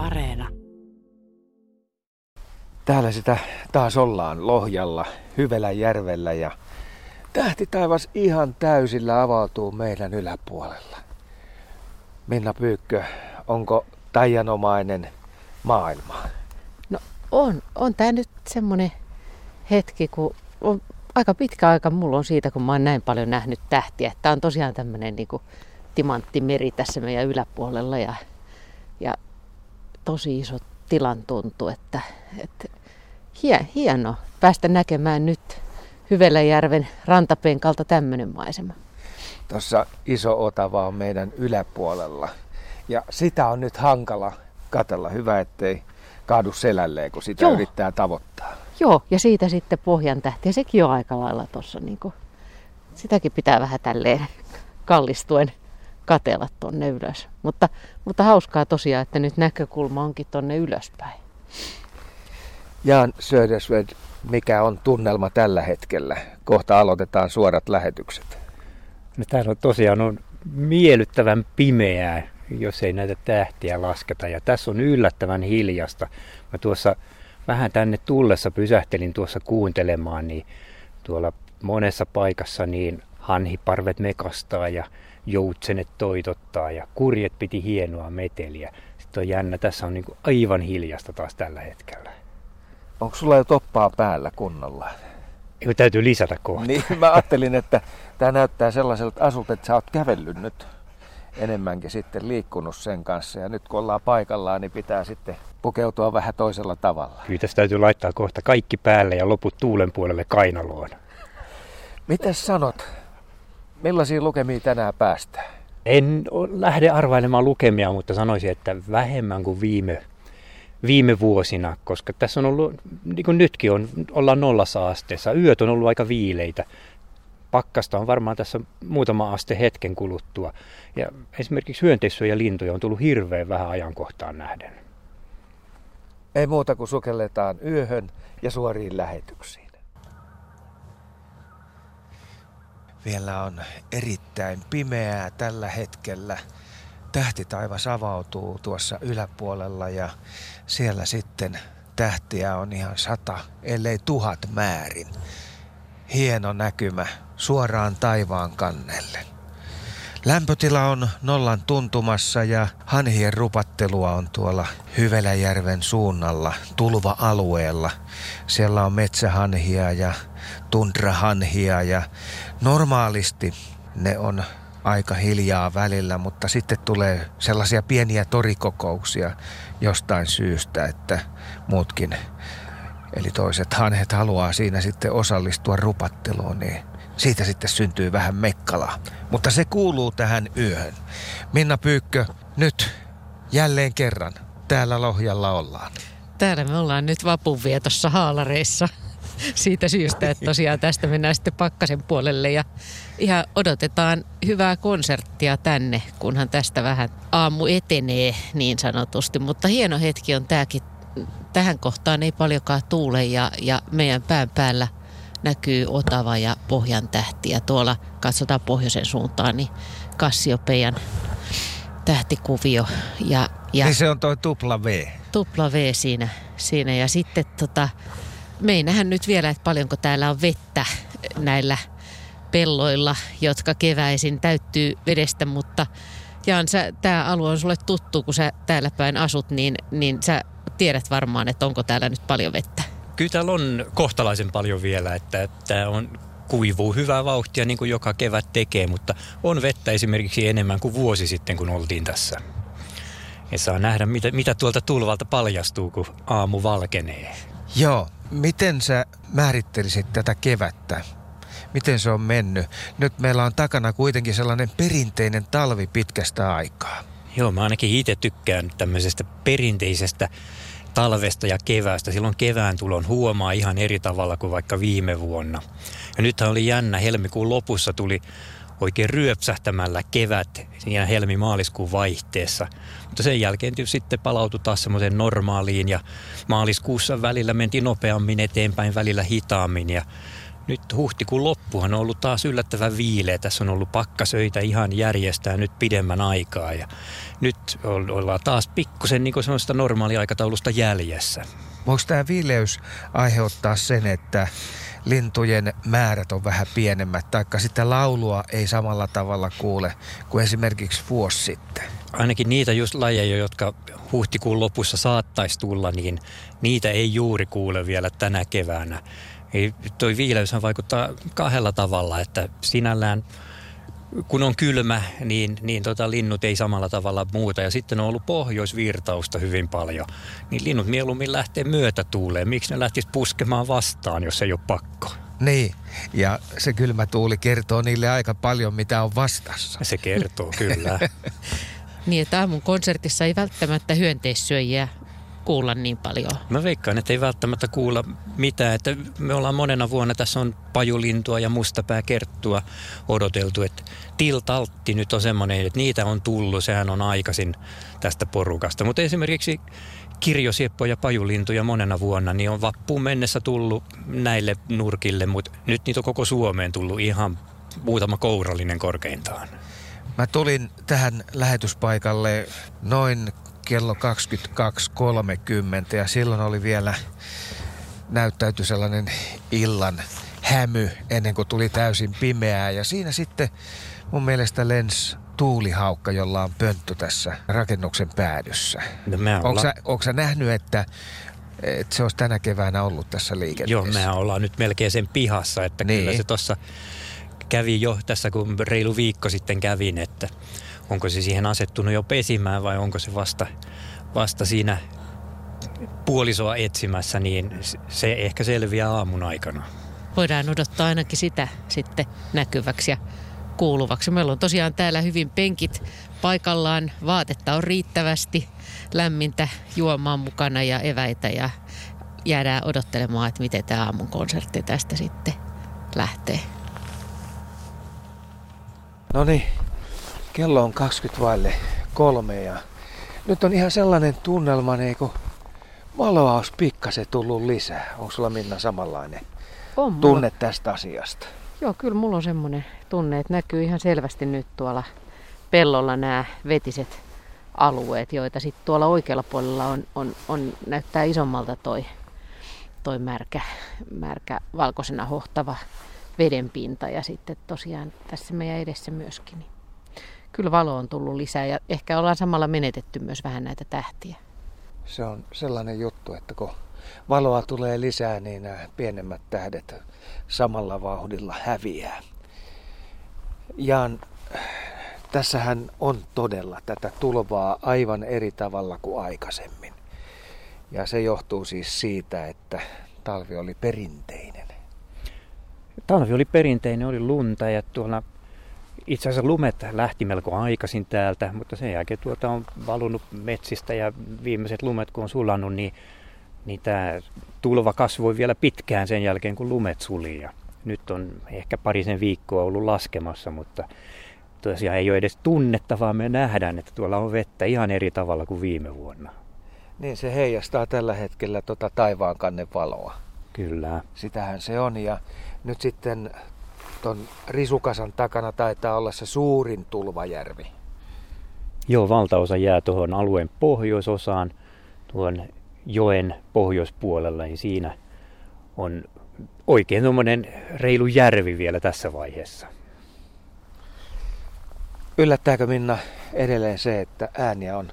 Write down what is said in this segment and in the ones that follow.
Areena. Täällä sitä taas ollaan Lohjalla, Hyveläjärvellä ja tähti taivas ihan täysillä avautuu meidän yläpuolella. Minna Pyykkö, onko taianomainen maailma? No on, on tämä nyt semmoinen hetki, kun on aika pitkä aika mulla on siitä, kun mä oon näin paljon nähnyt tähtiä. Tämä on tosiaan tämmöinen niin timanttimeri tässä meidän yläpuolella ja, ja tosi iso tilan tuntu, että, että hie, hieno päästä näkemään nyt Hyveläjärven rantapenkalta tämmöinen maisema. Tuossa iso otava on meidän yläpuolella ja sitä on nyt hankala katella. Hyvä, ettei kaadu selälleen, kun sitä Joo. yrittää tavoittaa. Joo, ja siitä sitten pohjan tähti. Ja sekin on aika lailla tuossa. Niin sitäkin pitää vähän tälleen kallistuen katella tonne ylös. Mutta, mutta hauskaa tosiaan, että nyt näkökulma onkin tonne ylöspäin. Jan Södersved, mikä on tunnelma tällä hetkellä? Kohta aloitetaan suorat lähetykset. No täällä on tosiaan on miellyttävän pimeää, jos ei näitä tähtiä lasketa. Ja tässä on yllättävän hiljasta. Mä tuossa vähän tänne tullessa pysähtelin tuossa kuuntelemaan, niin tuolla monessa paikassa niin hanhiparvet mekastaa ja joutsenet toitottaa ja kurjet piti hienoa meteliä. Sitten on jännä, tässä on niin aivan hiljasta taas tällä hetkellä. Onko sulla jo toppaa päällä kunnolla? Eikö täytyy lisätä kohta? Niin, mä ajattelin, että tämä näyttää sellaiselta asulta, että sä oot kävellyt nyt enemmänkin sitten liikkunut sen kanssa. Ja nyt kun ollaan paikallaan, niin pitää sitten pukeutua vähän toisella tavalla. Kyllä tässä täytyy laittaa kohta kaikki päälle ja loput tuulen puolelle kainaloon. Mitäs sanot? Millaisia lukemia tänään päästään? En lähde arvailemaan lukemia, mutta sanoisin, että vähemmän kuin viime, viime vuosina, koska tässä on ollut, niin kuin nytkin on, ollaan nollassa asteessa. Yöt on ollut aika viileitä pakkasta on varmaan tässä muutama aste hetken kuluttua. Ja esimerkiksi hyönteissuja ja lintuja on tullut hirveän vähän ajankohtaan nähden. Ei muuta kuin sukelletaan yöhön ja suoriin lähetyksiin. Vielä on erittäin pimeää tällä hetkellä. Tähtitaivas avautuu tuossa yläpuolella ja siellä sitten tähtiä on ihan sata, ellei tuhat määrin. Hieno näkymä suoraan taivaan kannelle. Lämpötila on nollan tuntumassa ja hanhien rupattelua on tuolla Hyveläjärven suunnalla, tulva-alueella. Siellä on metsähanhia ja tundrahanhia ja normaalisti ne on aika hiljaa välillä, mutta sitten tulee sellaisia pieniä torikokouksia jostain syystä, että muutkin, eli toiset hanhet haluaa siinä sitten osallistua rupatteluun, niin siitä sitten syntyy vähän mekkalaa. Mutta se kuuluu tähän yöhön. Minna Pyykkö, nyt jälleen kerran täällä Lohjalla ollaan. Täällä me ollaan nyt vapunvietossa haalareissa siitä syystä, että tosiaan tästä mennään sitten Pakkasen puolelle ja ihan odotetaan hyvää konserttia tänne, kunhan tästä vähän aamu etenee niin sanotusti. Mutta hieno hetki on tämäkin. Tähän kohtaan ei paljonkaan tuule ja, ja meidän pään päällä – näkyy Otava ja Pohjan tähti. Ja tuolla katsotaan pohjoisen suuntaan, niin Kassiopeian tähtikuvio. Ja, ja niin se on toi tupla V. Tupla V siinä. siinä. Ja sitten tota, me ei nähdä nyt vielä, että paljonko täällä on vettä näillä pelloilla, jotka keväisin täyttyy vedestä, mutta Jaan, tämä alue on sulle tuttu, kun sä täällä päin asut, niin, niin sä tiedät varmaan, että onko täällä nyt paljon vettä kyllä täällä on kohtalaisen paljon vielä, että tämä on kuivuu hyvää vauhtia niin kuin joka kevät tekee, mutta on vettä esimerkiksi enemmän kuin vuosi sitten, kun oltiin tässä. Ja saa nähdä, mitä, mitä tuolta tulvalta paljastuu, kun aamu valkenee. Joo, miten sä määrittelisit tätä kevättä? Miten se on mennyt? Nyt meillä on takana kuitenkin sellainen perinteinen talvi pitkästä aikaa. Joo, mä ainakin itse tykkään tämmöisestä perinteisestä talvesta ja keväästä. Silloin kevään tulon huomaa ihan eri tavalla kuin vaikka viime vuonna. Ja nythän oli jännä, helmikuun lopussa tuli oikein ryöpsähtämällä kevät siinä helmi-maaliskuun vaihteessa. Mutta sen jälkeen sitten palautui taas semmoiseen normaaliin ja maaliskuussa välillä mentiin nopeammin eteenpäin, välillä hitaammin ja nyt huhtikuun loppuhan on ollut taas yllättävän viileä. Tässä on ollut pakkasöitä ihan järjestää nyt pidemmän aikaa ja nyt ollaan taas pikkusen niin normaaliaikataulusta jäljessä. Voiko tämä viileys aiheuttaa sen, että lintujen määrät on vähän pienemmät, taikka sitä laulua ei samalla tavalla kuule kuin esimerkiksi vuosi sitten? Ainakin niitä just lajeja, jotka huhtikuun lopussa saattaisi tulla, niin niitä ei juuri kuule vielä tänä keväänä. Ei, toi viileyshän vaikuttaa kahdella tavalla, että sinällään kun on kylmä, niin, niin tota, linnut ei samalla tavalla muuta. Ja sitten on ollut pohjoisvirtausta hyvin paljon. Niin linnut mieluummin lähtee myötätuuleen. Miksi ne lähtisi puskemaan vastaan, jos ei ole pakko? Niin, ja se kylmä tuuli kertoo niille aika paljon, mitä on vastassa. Se kertoo, kyllä. niin, että aamun konsertissa ei välttämättä hyönteissyöjiä kuulla niin paljon? Mä veikkaan, että ei välttämättä kuulla mitään. Että me ollaan monena vuonna, tässä on pajulintua ja mustapääkerttua odoteltu. Että tiltaltti nyt on semmoinen, että niitä on tullut, sehän on aikaisin tästä porukasta. Mutta esimerkiksi kirjosieppo ja pajulintuja monena vuonna, niin on vappuun mennessä tullut näille nurkille, mutta nyt niitä on koko Suomeen tullut ihan muutama kourallinen korkeintaan. Mä tulin tähän lähetyspaikalle noin kello 22.30 ja silloin oli vielä näyttäytyi sellainen illan hämy ennen kuin tuli täysin pimeää ja siinä sitten mun mielestä lens tuulihaukka, jolla on pöntty tässä rakennuksen päädyssä. No onko, sä, onko sä nähnyt, että, että se olisi tänä keväänä ollut tässä liikenteessä? Joo, me ollaan nyt melkein sen pihassa, että niin. kyllä se tuossa kävi jo tässä, kun reilu viikko sitten kävin, että onko se siihen asettunut jo pesimään vai onko se vasta, vasta siinä puolisoa etsimässä, niin se ehkä selviää aamun aikana. Voidaan odottaa ainakin sitä sitten näkyväksi ja kuuluvaksi. Meillä on tosiaan täällä hyvin penkit paikallaan, vaatetta on riittävästi, lämmintä juomaan mukana ja eväitä ja jäädään odottelemaan, että miten tämä aamun konsertti tästä sitten lähtee. No niin, kello on 20 vaille kolme ja nyt on ihan sellainen tunnelma, niin kun valoa olisi pikkasen tullut lisää. Onko sulla Minna samanlainen on mulla. tunne tästä asiasta? Joo, kyllä mulla on semmoinen tunne, että näkyy ihan selvästi nyt tuolla pellolla nämä vetiset alueet, joita sitten tuolla oikealla puolella on, on, on, näyttää isommalta toi, toi märkä, märkä valkoisena hohtava vedenpinta ja sitten tosiaan tässä meidän edessä myöskin. Niin kyllä valo on tullut lisää ja ehkä ollaan samalla menetetty myös vähän näitä tähtiä. Se on sellainen juttu, että kun valoa tulee lisää, niin nämä pienemmät tähdet samalla vauhdilla häviää. Jaan, tässähän on todella tätä tulvaa aivan eri tavalla kuin aikaisemmin. Ja se johtuu siis siitä, että talvi oli perinteinen. Talvi oli perinteinen, oli lunta ja tuolla itse asiassa lumet lähti melko aikaisin täältä, mutta sen jälkeen tuota on valunut metsistä ja viimeiset lumet kun on sulannut, niin, niin tämä tulva kasvoi vielä pitkään sen jälkeen kun lumet suli. Ja nyt on ehkä parisen viikkoa ollut laskemassa, mutta tosiaan ei ole edes tunnetta, vaan me nähdään, että tuolla on vettä ihan eri tavalla kuin viime vuonna. Niin se heijastaa tällä hetkellä tota taivaan kannen valoa. Kyllä. Sitähän se on ja nyt sitten tuon risukasan takana taitaa olla se suurin tulvajärvi. Joo, valtaosa jää tuohon alueen pohjoisosaan, tuon joen pohjoispuolella, niin siinä on oikein tuommoinen reilu järvi vielä tässä vaiheessa. Yllättääkö Minna edelleen se, että ääniä on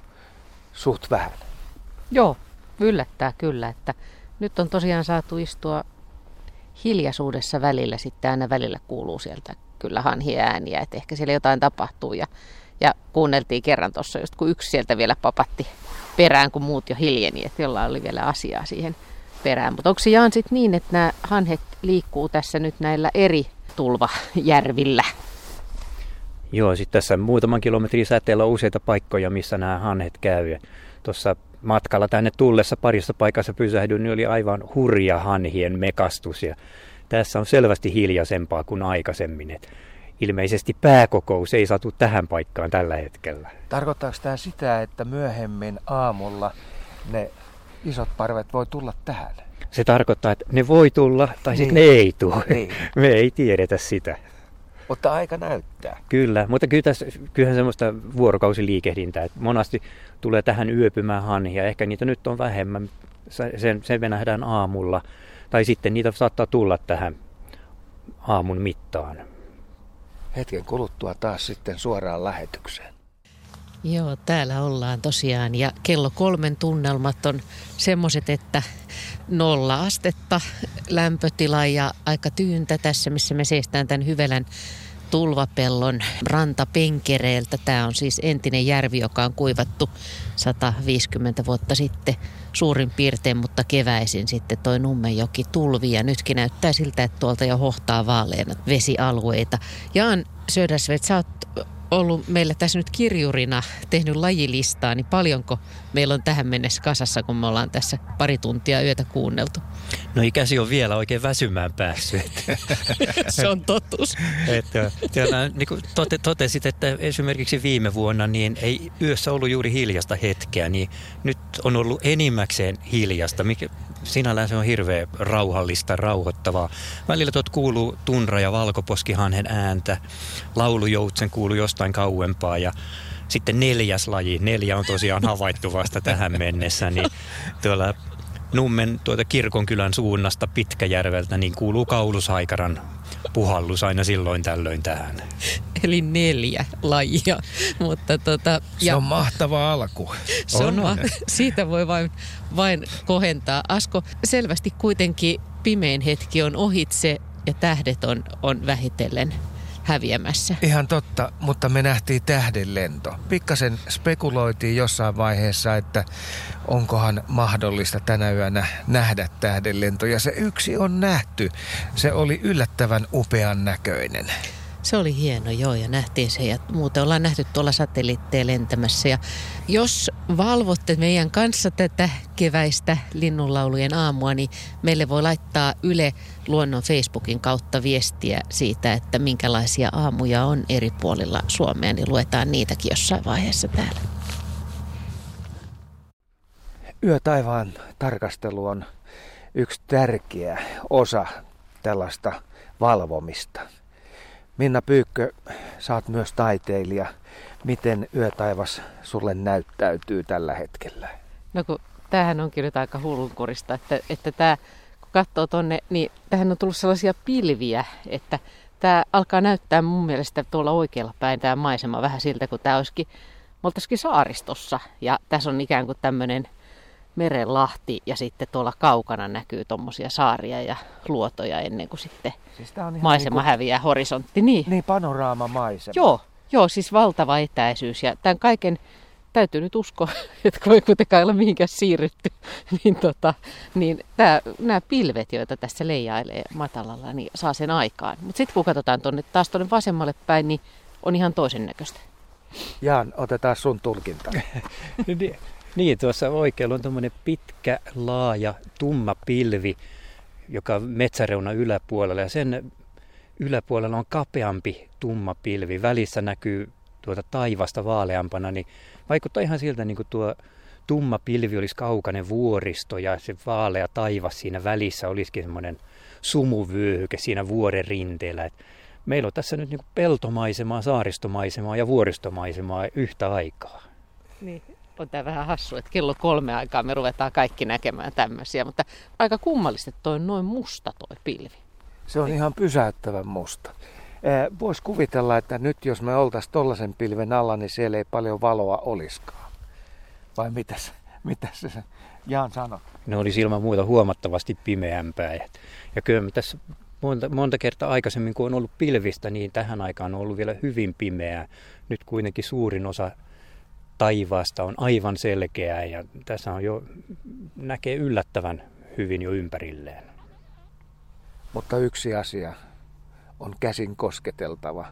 suht vähän? Joo, yllättää kyllä, että nyt on tosiaan saatu istua hiljaisuudessa välillä sitten aina välillä kuuluu sieltä kyllä hanhien ääniä, että ehkä siellä jotain tapahtuu ja, ja kuunneltiin kerran tuossa just kun yksi sieltä vielä papatti perään, kun muut jo hiljeni, että jollain oli vielä asiaa siihen perään. Mutta onko se Jaan sitten niin, että nämä hanhet liikkuu tässä nyt näillä eri tulvajärvillä? Joo, sitten tässä muutaman kilometrin säteellä on useita paikkoja, missä nämä hanhet käy. Tuossa matkalla tänne tullessa parissa paikassa pysähdyin, niin oli aivan hurja hanhien mekastus. Ja tässä on selvästi hiljaisempaa kuin aikaisemmin. Et ilmeisesti pääkokous ei satu tähän paikkaan tällä hetkellä. Tarkoittaako tämä sitä, että myöhemmin aamulla ne isot parvet voi tulla tähän? Se tarkoittaa, että ne voi tulla tai niin. sitten ne ei tule. Niin. Me ei tiedetä sitä. Mutta aika näyttää. Kyllä, mutta kyllä tässä, kyllähän semmoista vuorokausiliikehdintää, että monasti tulee tähän yöpymään hanhia. Ehkä niitä nyt on vähemmän, sen, sen me nähdään aamulla. Tai sitten niitä saattaa tulla tähän aamun mittaan. Hetken kuluttua taas sitten suoraan lähetykseen. Joo, täällä ollaan tosiaan ja kello kolmen tunnelmat on semmoiset, että nolla astetta lämpötila ja aika tyyntä tässä, missä me seistään tämän Hyvelän tulvapellon rantapenkereeltä. Tämä on siis entinen järvi, joka on kuivattu 150 vuotta sitten suurin piirtein, mutta keväisin sitten toi Nummenjoki tulvi ja nytkin näyttää siltä, että tuolta jo hohtaa vaaleena vesialueita. Jaan Södersvet, sä oot ollut meillä tässä nyt kirjurina tehnyt lajilistaa, niin paljonko meillä on tähän mennessä kasassa, kun me ollaan tässä pari tuntia yötä kuunneltu? No ikäsi on vielä oikein väsymään päässyt. Se on totuus. että, niin kuin tote, totesit, että esimerkiksi viime vuonna niin ei yössä ollut juuri hiljasta hetkeä, niin nyt on ollut enimmäkseen hiljasta, mikä sinällään se on hirveän rauhallista, rauhoittavaa. Välillä tuot kuuluu tunra- ja valkoposkihanhen ääntä, laulujoutsen kuuluu jostain kauempaa ja sitten neljäs laji, neljä on tosiaan havaittu vasta tähän mennessä, niin tuolla Nummen tuota kirkonkylän suunnasta Pitkäjärveltä niin kuuluu kaulusaikaran puhallus aina silloin tällöin tähän. Eli neljä lajia. Mutta tota, se ja, on mahtava alku. Se on, on. Ma- siitä voi vain, vain kohentaa. Asko, selvästi kuitenkin pimein hetki on ohitse ja tähdet on, on vähitellen häviämässä. Ihan totta, mutta me nähtiin tähdenlento. Pikkasen spekuloitiin jossain vaiheessa, että onkohan mahdollista tänä yönä nähdä tähdenlento. Ja se yksi on nähty. Se oli yllättävän upean näköinen. Se oli hieno, joo, ja nähtiin se. Ja muuten ollaan nähty tuolla satelliitteja lentämässä. Ja jos valvotte meidän kanssa tätä keväistä linnunlaulujen aamua, niin meille voi laittaa Yle Luonnon Facebookin kautta viestiä siitä, että minkälaisia aamuja on eri puolilla Suomea, niin luetaan niitäkin jossain vaiheessa täällä. Yötaivaan tarkastelu on yksi tärkeä osa tällaista valvomista. Minna Pyykkö, saat myös taiteilija. Miten yötaivas sulle näyttäytyy tällä hetkellä? No kun tämähän onkin nyt aika hullunkurista, että, että tämä, kun katsoo tonne, niin tähän on tullut sellaisia pilviä, että tämä alkaa näyttää mun mielestä tuolla oikealla päin tämä maisema vähän siltä, kun tämä olisikin, me saaristossa. Ja tässä on ikään kuin tämmöinen merenlahti ja sitten tuolla kaukana näkyy tuommoisia saaria ja luotoja ennen kuin sitten siis on maisema niin kuin, häviää horisontti. Niin, niin panoraama maisema. Joo, joo, siis valtava etäisyys ja tämän kaiken täytyy nyt uskoa, että kun ei kuitenkaan ole mihinkään siirrytty, niin, tota, niin tää, nämä pilvet, joita tässä leijailee matalalla, niin saa sen aikaan. Mutta sitten kun katsotaan tuonne, taas tuonne vasemmalle päin, niin on ihan toisen näköistä. Jaan, otetaan sun tulkinta. Niin, tuossa oikealla on tämmöinen pitkä, laaja, tumma pilvi, joka on metsäreuna yläpuolella. Ja sen yläpuolella on kapeampi, tumma pilvi. Välissä näkyy tuota taivasta vaaleampana, niin vaikuttaa ihan siltä, niin kuin tuo tumma pilvi olisi kaukainen vuoristo ja se vaalea taivas siinä välissä olisikin semmoinen sumuvyöhyke siinä vuoren rinteellä. Et meillä on tässä nyt niin peltomaisemaa, saaristomaisemaa ja vuoristomaisemaa yhtä aikaa. Niin, on tämä vähän hassu, että kello kolme aikaa me ruvetaan kaikki näkemään tämmöisiä, mutta aika kummallista, että toi on noin musta toi pilvi. Se on ihan pysäyttävän musta. Voisi kuvitella, että nyt jos me oltaisiin tollaisen pilven alla, niin siellä ei paljon valoa olisikaan. Vai mitäs, mitäs se Jaan sanoi? Ne olisi ilman muuta huomattavasti pimeämpää. Ja, ja kyllä me tässä monta, monta kertaa aikaisemmin, kun on ollut pilvistä, niin tähän aikaan on ollut vielä hyvin pimeää. Nyt kuitenkin suurin osa taivaasta on aivan selkeää ja tässä on jo, näkee yllättävän hyvin jo ympärilleen. Mutta yksi asia on käsin kosketeltava.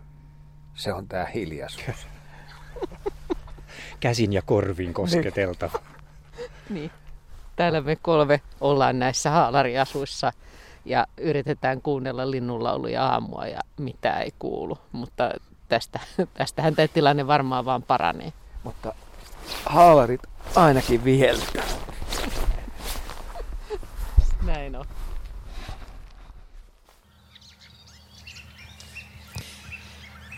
Se on tämä hiljaisuus. Käsin ja korvin kosketeltava. niin. Täällä me kolme ollaan näissä haalariasuissa ja yritetään kuunnella linnunlauluja aamua ja mitä ei kuulu. Mutta tästä, tästähän tämä tilanne varmaan vaan paranee. Mutta haalarit ainakin viheltää. Näin on.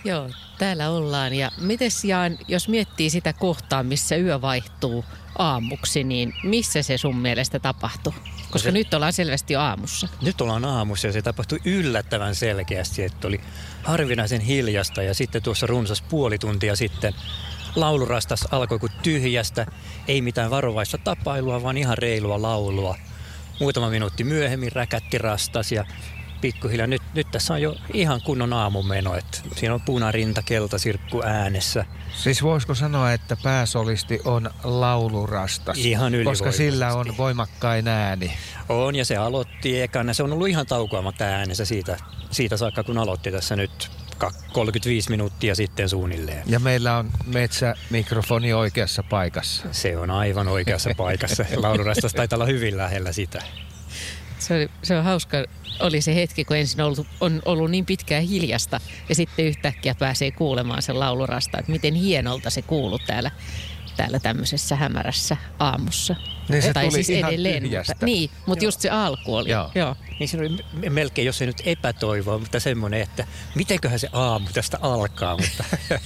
Joo, täällä ollaan. Ja mites Jaan, jos miettii sitä kohtaa, missä yö vaihtuu aamuksi, niin missä se sun mielestä tapahtuu? Koska se, nyt ollaan selvästi jo aamussa. Nyt ollaan aamussa ja se tapahtui yllättävän selkeästi, että oli harvinaisen hiljasta ja sitten tuossa runsas puoli tuntia sitten laulurastas alkoi kuin tyhjästä. Ei mitään varovaista tapailua, vaan ihan reilua laulua. Muutama minuutti myöhemmin räkätti rastas ja pikkuhiljaa. Nyt, nyt tässä on jo ihan kunnon aamumeno. Että siinä on punarinta, keltasirkku äänessä. Siis voisiko sanoa, että pääsolisti on laulurastas? Ihan Koska sillä on voimakkain ääni. On ja se aloitti ekana. Se on ollut ihan taukoamatta äänessä siitä, siitä saakka, kun aloitti tässä nyt 35 minuuttia sitten suunnilleen. Ja meillä on metsämikrofoni oikeassa paikassa. Se on aivan oikeassa paikassa. Laulurastas taitaa olla hyvin lähellä sitä. Se, oli, se on hauska, oli se hetki, kun ensin ollut, on ollut niin pitkään hiljasta ja sitten yhtäkkiä pääsee kuulemaan sen laulurasta, että miten hienolta se kuuluu täällä, täällä tämmöisessä hämärässä aamussa. Niin se tai tuli siis ihan edelleen, tyhjästä. Mutta, niin, mutta just se alku oli. Joo. Joo. Niin se oli melkein, jos ei nyt epätoivoa, mutta semmoinen, että mitenköhän se aamu tästä alkaa, mutta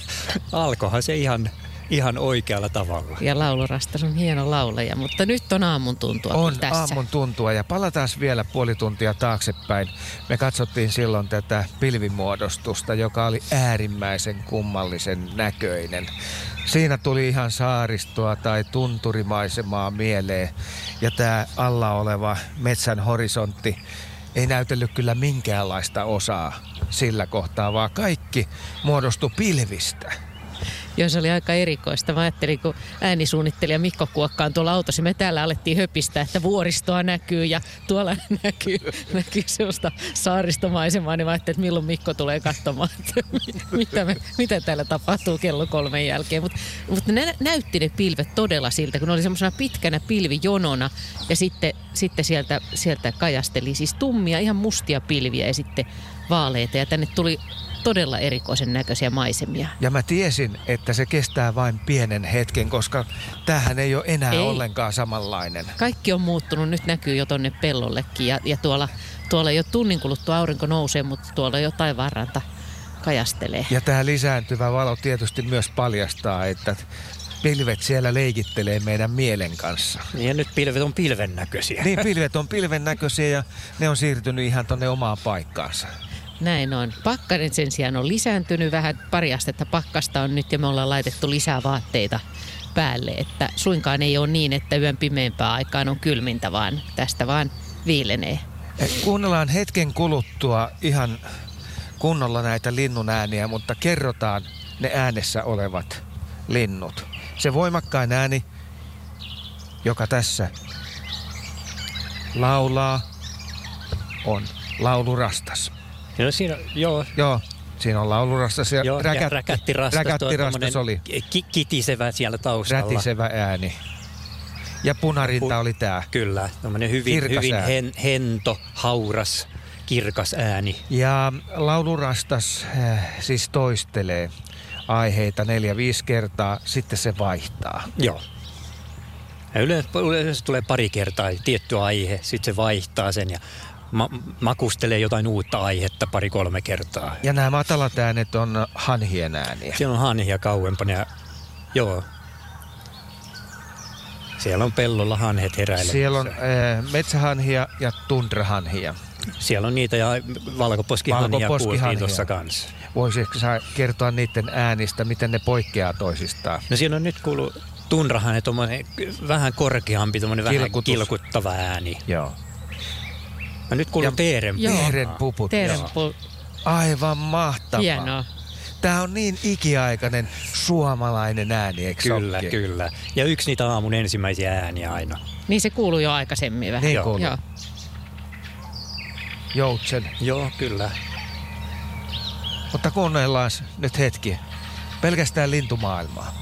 alkohan se ihan ihan oikealla tavalla. Ja laulurastas on hieno lauleja, mutta nyt on aamun tuntua On tässä. aamun tuntua ja palataan vielä puoli tuntia taaksepäin. Me katsottiin silloin tätä pilvimuodostusta, joka oli äärimmäisen kummallisen näköinen. Siinä tuli ihan saaristoa tai tunturimaisemaa mieleen ja tämä alla oleva metsän horisontti ei näytellyt kyllä minkäänlaista osaa sillä kohtaa, vaan kaikki muodostui pilvistä. Joo, se oli aika erikoista. Mä ajattelin, kun äänisuunnittelija Mikko Kuokkaan tuolla autossa, me täällä alettiin höpistää, että vuoristoa näkyy ja tuolla näkyy, näkyy sellaista saaristomaisemaa, niin mä ajattelin, että milloin Mikko tulee katsomaan, että mitä, me, mitä täällä tapahtuu kello kolmen jälkeen. Mutta mut ne näytti ne pilvet todella siltä, kun ne oli semmoisena pitkänä pilvijonona ja sitten, sitten sieltä, sieltä kajasteli siis tummia, ihan mustia pilviä ja sitten vaaleita ja tänne tuli todella erikoisen näköisiä maisemia. Ja mä tiesin, että se kestää vain pienen hetken, koska tähän ei ole enää ei. ollenkaan samanlainen. Kaikki on muuttunut, nyt näkyy jo tonne pellollekin ja, ja tuolla, tuolla jo tunnin kuluttua aurinko nousee, mutta tuolla jo taivaanranta kajastelee. Ja tämä lisääntyvä valo tietysti myös paljastaa, että pilvet siellä leikittelee meidän mielen kanssa. Ja nyt pilvet on pilven näköisiä. Niin, pilvet on pilven näköisiä ja ne on siirtynyt ihan tonne omaan paikkaansa. Näin on. Pakkanen sen sijaan on lisääntynyt vähän. Pari astetta pakkasta on nyt ja me ollaan laitettu lisää vaatteita päälle. Että suinkaan ei ole niin, että yön pimeämpää aikaan on kylmintä, vaan tästä vaan viilenee. Eh, kuunnellaan hetken kuluttua ihan kunnolla näitä linnun ääniä, mutta kerrotaan ne äänessä olevat linnut. Se voimakkain ääni, joka tässä laulaa, on laulurastas. No siinä, joo. Joo, siinä on laulurastas ja, joo, räkätti, ja räkättirastas, räkättirastas oli. Ki- kitisevä siellä taustalla. Rätisevä ääni. Ja punarinta Pu- oli tää. Kyllä, tämmöinen hyvin, hyvin hen, hento, hauras, kirkas ääni. Ja laulurastas äh, siis toistelee aiheita neljä-viisi kertaa, sitten se vaihtaa. Joo. Ja yleensä, yleensä tulee pari kertaa tietty aihe, sitten se vaihtaa sen ja ma- makustelee jotain uutta aihetta pari-kolme kertaa. Ja nämä matalat äänet on hanhien ääniä. Siellä on hanhia kauempana ja joo. Siellä on pellolla hanhet heräilemässä. Siellä on äh, metsähanhia ja tundrahanhia. Siellä on niitä ja valkoposkihanhia kuultiin tuossa kanssa. Voisitko sä kertoa niiden äänistä, miten ne poikkeaa toisistaan? No siellä on nyt kuullut tundrahanhet, vähän korkeampi, vähän kilkuttava ääni. Joo. Ja nyt kuuluu teeren Teeren puput. Teeren pu- Aivan mahtavaa. Hienoa. Tämä on niin ikiaikainen suomalainen ääni, eikö Kyllä, okay? kyllä. Ja yksi niitä aamun ensimmäisiä ääniä aina. Niin se kuuluu jo aikaisemmin vähän. Niin Joo. kuuluu. Joo. Joutsen. Joo, kyllä. Mutta kuunnellaan nyt hetki. Pelkästään lintumaailmaa.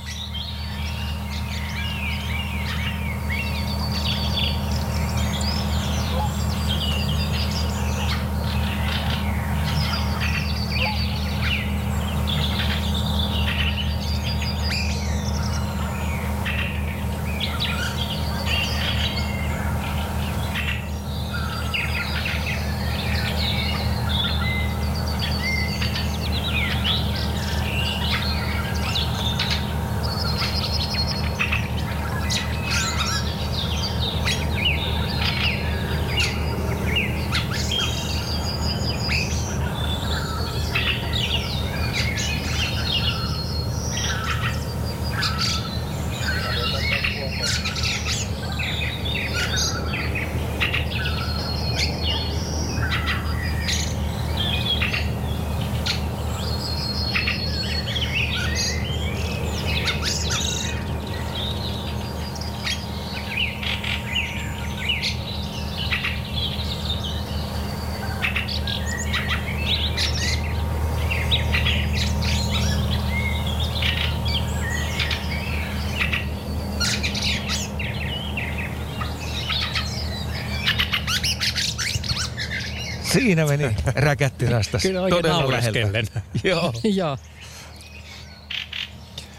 Siinä meni räkättirastas. Kyllä oikein Todella läheltä. naureskellen. Joo. Joo.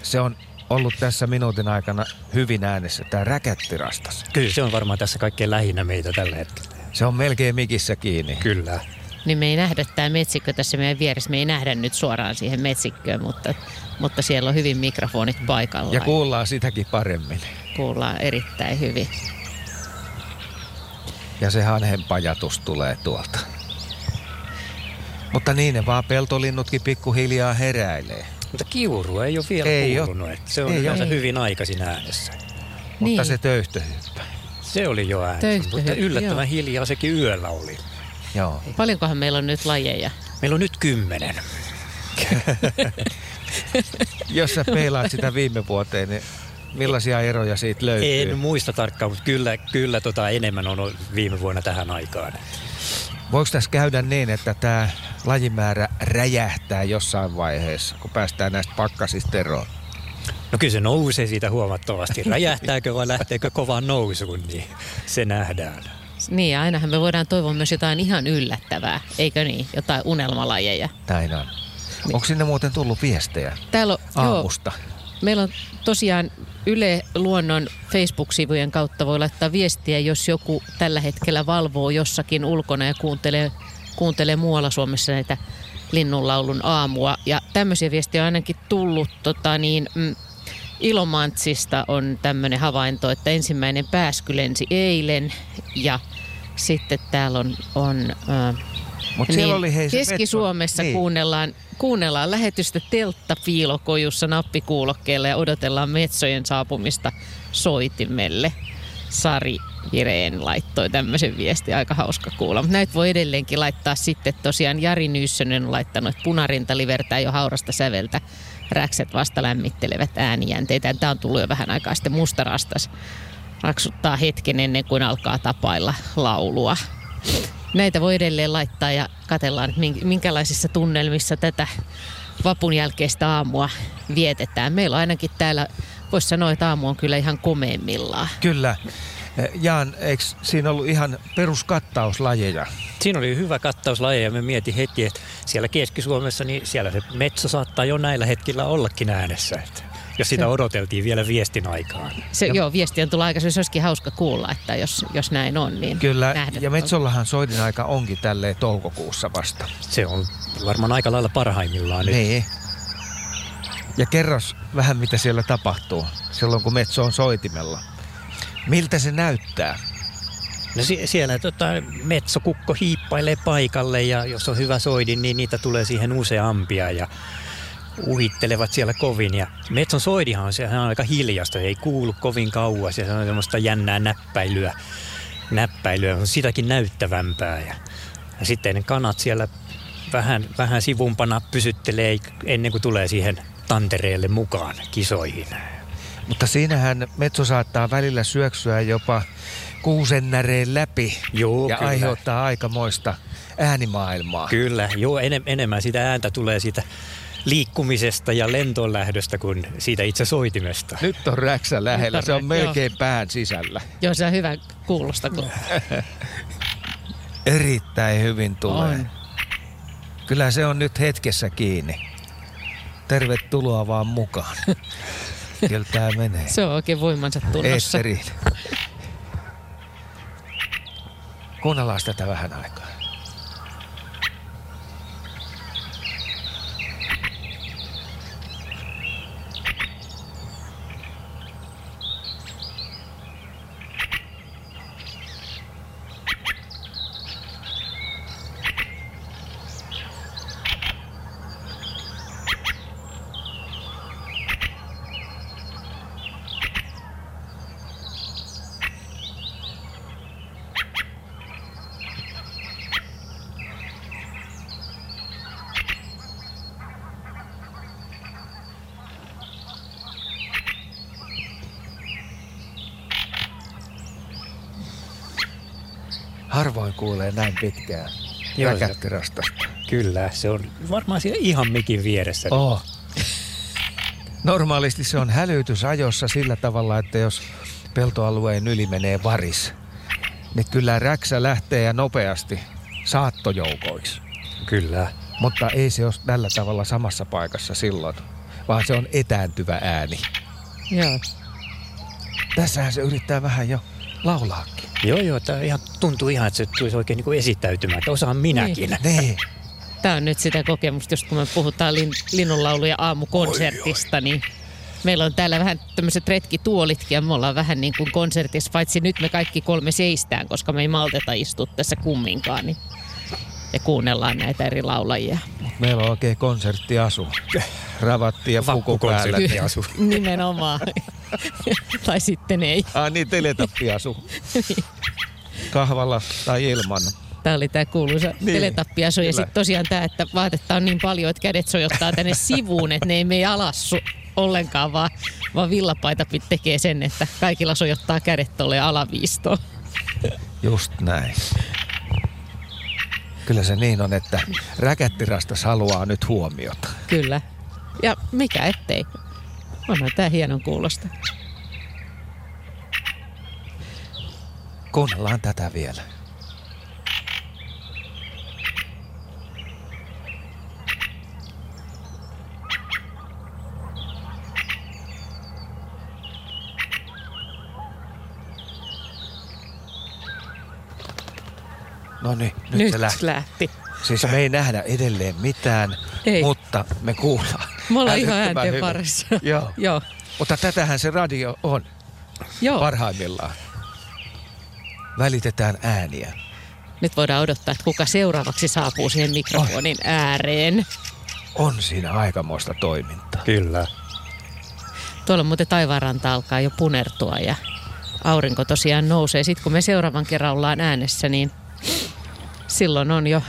Se on ollut tässä minuutin aikana hyvin äänessä, tämä räkättirastas. Kyllä se on varmaan tässä kaikkein lähinnä meitä tällä hetkellä. Se on melkein mikissä kiinni. Kyllä. Niin me ei nähdä tämä metsikkö tässä meidän vieressä. Me ei nähdä nyt suoraan siihen metsikköön, mutta, mutta siellä on hyvin mikrofonit paikalla. Ja kuullaan sitäkin paremmin. kuullaan erittäin hyvin. Ja se hanhenpajatus tulee tuolta. Mutta niin ne vaan peltolinnutkin pikkuhiljaa heräilee. Mutta kiuru ei ole vielä Ei kuulunut. että Se on Ei yleensä hyvin aikaisin äänessä. Mutta Niin. se töyhtöhyppä. Se oli jo äänessä, mutta yllättävän joo. hiljaa sekin yöllä oli. Joo. Paljonkohan meillä on nyt lajeja? Meillä on nyt kymmenen. Jos sä peilaat sitä viime vuoteen, niin millaisia eroja siitä löytyy? En muista tarkkaan, mutta kyllä, kyllä tota enemmän on viime vuonna tähän aikaan. Voiko tässä käydä niin, että tämä lajimäärä räjähtää jossain vaiheessa, kun päästään näistä pakkasista eroon? No kyllä se nousee siitä huomattavasti. Räjähtääkö vai lähteekö kovaan nousuun, niin se nähdään. Niin, ja ainahan me voidaan toivoa myös jotain ihan yllättävää, eikö niin? Jotain unelmalajeja. Näin on. Onko sinne muuten tullut viestejä Täällä on, joo, aamusta? meillä on tosiaan Yle Luonnon Facebook-sivujen kautta voi laittaa viestiä, jos joku tällä hetkellä valvoo jossakin ulkona ja kuuntelee, kuuntelee muualla Suomessa näitä linnunlaulun aamua. Ja tämmöisiä viestiä on ainakin tullut tota niin, mm, Ilomantsista on tämmöinen havainto, että ensimmäinen pääsky lensi eilen ja sitten täällä on, on äh, Mutta siellä oli hei Keski-Suomessa niin. kuunnellaan, kuunnellaan lähetystä teltta piilokojussa nappikuulokkeella ja odotellaan metsojen saapumista soitimelle. Sari Vireen laittoi tämmöisen viesti, aika hauska kuulla. Mutta näitä voi edelleenkin laittaa sitten tosiaan Jari Nyyssönen on laittanut, että punarinta livertää jo haurasta säveltä. Räkset vasta lämmittelevät äänijänteitä. Tämä on tullut jo vähän aikaa sitten mustarastas. Raksuttaa hetken ennen kuin alkaa tapailla laulua. Näitä voi edelleen laittaa ja mink- minkälaisissa tunnelmissa tätä vapun jälkeistä aamua vietetään. Meillä on ainakin täällä, voisi sanoa, että aamu on kyllä ihan komeimmillaan. Kyllä. Eh, Jaan, eikö siinä ollut ihan peruskattauslajeja? Siinä oli hyvä kattauslaji ja me mietin heti, että siellä Keski-Suomessa, niin siellä se metso saattaa jo näillä hetkillä ollakin äänessä. Että jos sitä odoteltiin vielä viestin aikaan. Se, joo, viesti on tullut aikaisemmin. Se olisikin hauska kuulla, että jos, jos näin on, niin Kyllä, nähdä. ja Metsollahan soidin aika onkin tälleen toukokuussa vasta. Se on varmaan aika lailla parhaimmillaan nyt. Niin. Ja kerros vähän, mitä siellä tapahtuu silloin, kun Metso on soitimella. Miltä se näyttää? No sie- siellä tota, metsokukko hiippailee paikalle ja jos on hyvä soidin, niin niitä tulee siihen useampia ja uhittelevat siellä kovin. Ja metson soidihan on, sehän on aika hiljasta, ei kuulu kovin kauas ja se on semmoista jännää näppäilyä. näppäilyä on sitäkin näyttävämpää. Ja, ja sitten ne kanat siellä vähän, vähän sivumpana pysyttelee ennen kuin tulee siihen tantereelle mukaan kisoihin. Mutta siinähän Metso saattaa välillä syöksyä jopa kuusennäreen läpi Joo, ja kyllä. aiheuttaa aikamoista äänimaailmaa. Kyllä, joo, enem, enemmän sitä ääntä tulee siitä liikkumisesta ja lentoon lähdöstä kuin siitä itse soitimesta. Nyt on räksä lähellä, on se on rä- melkein pään sisällä. Joo, se on hyvä kuulosta. Kun... Erittäin hyvin tulee. On. Kyllä se on nyt hetkessä kiinni. Tervetuloa vaan mukaan. Kyllä tää menee. Se on oikein voimansa tunnossa. Eetteriin. Kuunnellaan tätä vähän aikaa. Kuulee näin pitkään räkättirastasta. Kyllä, se on varmaan siellä ihan mikin vieressä. Oh. Normaalisti se on hälytysajossa sillä tavalla, että jos peltoalueen yli menee varis, niin kyllä räksä lähtee ja nopeasti. saattojoukoiksi. Kyllä. Mutta ei se ole tällä tavalla samassa paikassa silloin, vaan se on etääntyvä ääni. Joo. Tässähän se yrittää vähän jo laulaakin. Joo, joo, tämä ihan, tuntuu ihan, että se tulisi oikein niin kuin esittäytymään, että osaan minäkin. Niin. Tämä on nyt sitä kokemusta, just kun me puhutaan lin, linnunlaulu- ja aamukonsertista, niin meillä on täällä vähän tämmöiset retkituolitkin ja me ollaan vähän niin kuin konsertissa, paitsi nyt me kaikki kolme seistään, koska me ei malteta istua tässä kumminkaan. Niin ja kuunnellaan näitä eri laulajia. Meillä on oikein konserttiasu. Ravatti ja puku päällä. Nimenomaan. tai sitten ei. Ah niin, teletappiasu. Kahvalla tai ilman. Tämä oli tämä kuuluisa Niin, teletappiasu. Ja sitten tosiaan tämä, että vaatetta on niin paljon, että kädet sojottaa tänne sivuun, että ne ei mene alas su- ollenkaan, vaan, vaan villapaita tekee sen, että kaikilla sojottaa kädet tuolle alaviistoon. Just näin. Kyllä se niin on, että räkättirastas haluaa nyt huomiota. Kyllä. Ja mikä ettei. Onhan tämä hienon kuulosta. Kuunnellaan tätä vielä. No niin, nyt, Nyt se lähti. lähti. Siis me ei nähdä edelleen mitään, Ei. mutta me kuullaan. Me ollaan ihan hyvin. varressa. Joo. Joo. Mutta tätähän se radio on Joo. parhaimmillaan. Välitetään ääniä. Nyt voidaan odottaa, että kuka seuraavaksi saapuu siihen mikrofonin ääreen. On siinä aikamoista toimintaa. Kyllä. Tuolla muuten taivaanranta alkaa jo punertua ja aurinko tosiaan nousee. Sitten kun me seuraavan kerran ollaan äänessä, niin silloin on jo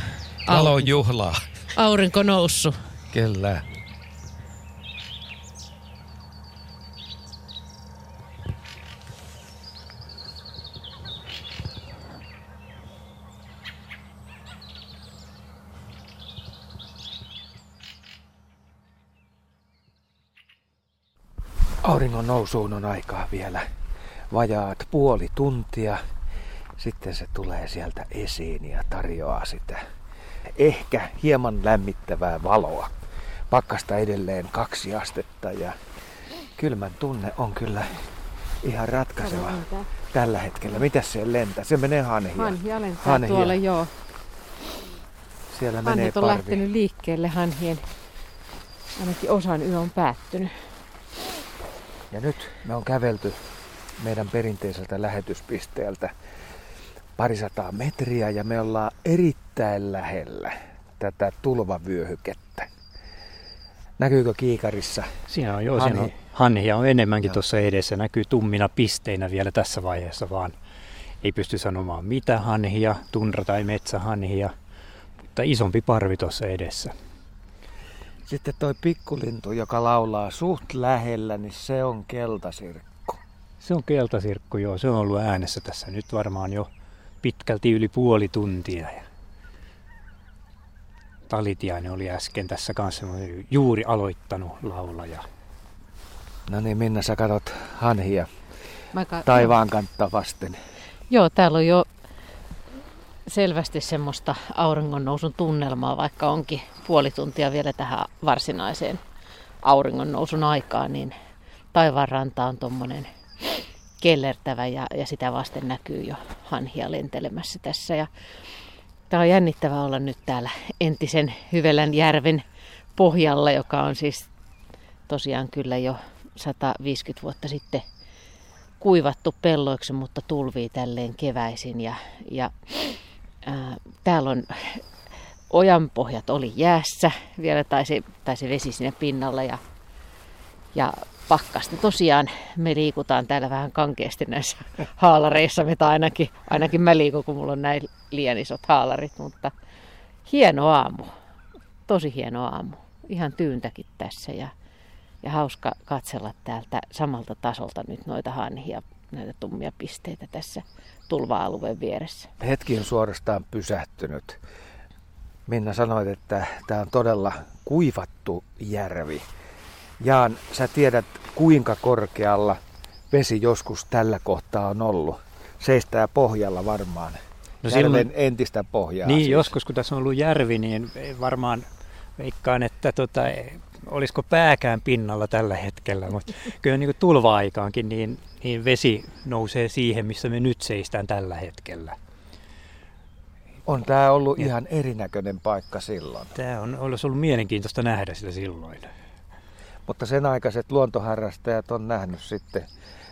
au- Valon juhlaa. aurinko noussut. Kyllä. Auringon nousuun on aikaa vielä vajaat puoli tuntia. Sitten se tulee sieltä esiin ja tarjoaa sitä ehkä hieman lämmittävää valoa. Pakkasta edelleen kaksi astetta ja kylmän tunne on kyllä ihan ratkaiseva tällä hetkellä. Mitäs se lentää? Se menee hanhia. Hanhia lentää Hanhia. tuolle, joo. Siellä menee Hanhet on parvi. lähtenyt liikkeelle hanhien. Ainakin osan yö on päättynyt. Ja nyt me on kävelty meidän perinteiseltä lähetyspisteeltä parisataa metriä ja me ollaan erittäin lähellä tätä tulvavyöhykettä. Näkyykö kiikarissa? Siinä on jo, Hanhi. siinä on, hanhia on enemmänkin Joo. tuossa edessä. Näkyy tummina pisteinä vielä tässä vaiheessa, vaan ei pysty sanomaan mitä hanhia, tundra- tai metsähanhia, mutta isompi parvi tuossa edessä. Sitten toi pikkulintu, joka laulaa suht lähellä, niin se on keltasirkku. Se on keltasirkku, joo. Se on ollut äänessä tässä nyt varmaan jo pitkälti yli puoli tuntia. Ja Talitiainen oli äsken tässä kanssa juuri aloittanut laulaja. No niin, Minna, sä katot hanhia Mä ka- taivaan kantta vasten. Joo, täällä on jo selvästi semmoista auringonnousun tunnelmaa, vaikka onkin puoli tuntia vielä tähän varsinaiseen auringonnousun aikaan, niin taivaanranta on tuommoinen kellertävä ja, ja sitä vasten näkyy jo hanhia lentelemässä tässä. Ja Tämä on jännittävää olla nyt täällä entisen Hyvelän järven pohjalla, joka on siis tosiaan kyllä jo 150 vuotta sitten kuivattu pelloiksi, mutta tulvii tälleen keväisin. Ja, ja ää, täällä on ojanpohjat oli jäässä, vielä taisi, taisi vesi siinä pinnalla ja, ja pakkasta. Tosiaan me liikutaan täällä vähän kankeasti näissä haalareissa, mitä ainakin, ainakin mä liikun, kun mulla on näin liian isot haalarit, mutta hieno aamu, tosi hieno aamu, ihan tyyntäkin tässä ja, ja hauska katsella täältä samalta tasolta nyt noita hanhia, näitä tummia pisteitä tässä tulva-alueen vieressä. Hetki on suorastaan pysähtynyt. Minna sanoit, että tämä on todella kuivattu järvi. Jaan, sä tiedät kuinka korkealla vesi joskus tällä kohtaa on ollut. Seistää pohjalla varmaan No silloin, entistä pohjaa. Niin, siis. joskus kun tässä on ollut järvi, niin varmaan veikkaan, että tota, olisiko pääkään pinnalla tällä hetkellä, mutta kyllä niin tulva-aikaankin niin, niin vesi nousee siihen, missä me nyt seistään tällä hetkellä. On tämä ollut ja. ihan erinäköinen paikka silloin. Tämä on olisi ollut mielenkiintoista nähdä sitä silloin. Mutta sen aikaiset luontoharrastajat on nähnyt sitten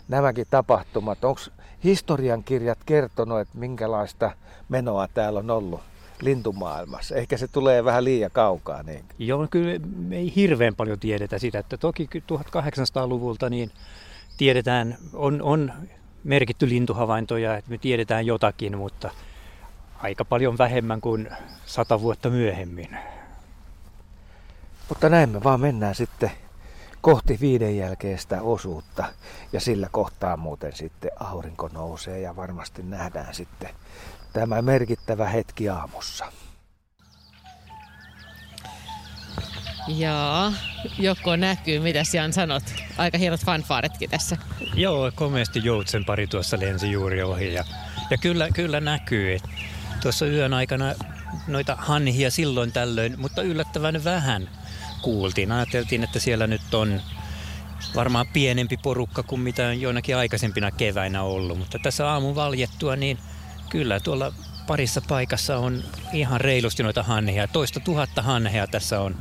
nämäkin tapahtumat. Onko historiankirjat kertonut, että minkälaista menoa täällä on ollut lintumaailmassa? Ehkä se tulee vähän liian kaukaa. Niin. Joo, kyllä me ei hirveän paljon tiedetä sitä, että toki 1800-luvulta niin tiedetään, on, on merkitty lintuhavaintoja, että me tiedetään jotakin, mutta aika paljon vähemmän kuin sata vuotta myöhemmin. Mutta näin me vaan mennään sitten kohti viiden jälkeistä osuutta ja sillä kohtaa muuten sitten aurinko nousee ja varmasti nähdään sitten tämä merkittävä hetki aamussa. Jaa, joko näkyy, mitä Jan sanot? Aika hienot fanfaaretkin tässä. Joo, komeasti joutsen pari tuossa lensi juuri ohi ja, ja kyllä, kyllä näkyy, että tuossa yön aikana noita hanhia silloin tällöin, mutta yllättävän vähän kuultiin. Ajateltiin, että siellä nyt on varmaan pienempi porukka kuin mitä on joinakin aikaisempina keväinä ollut, mutta tässä aamun valjettua niin kyllä tuolla parissa paikassa on ihan reilusti noita hanhia. Toista tuhatta hanhea tässä on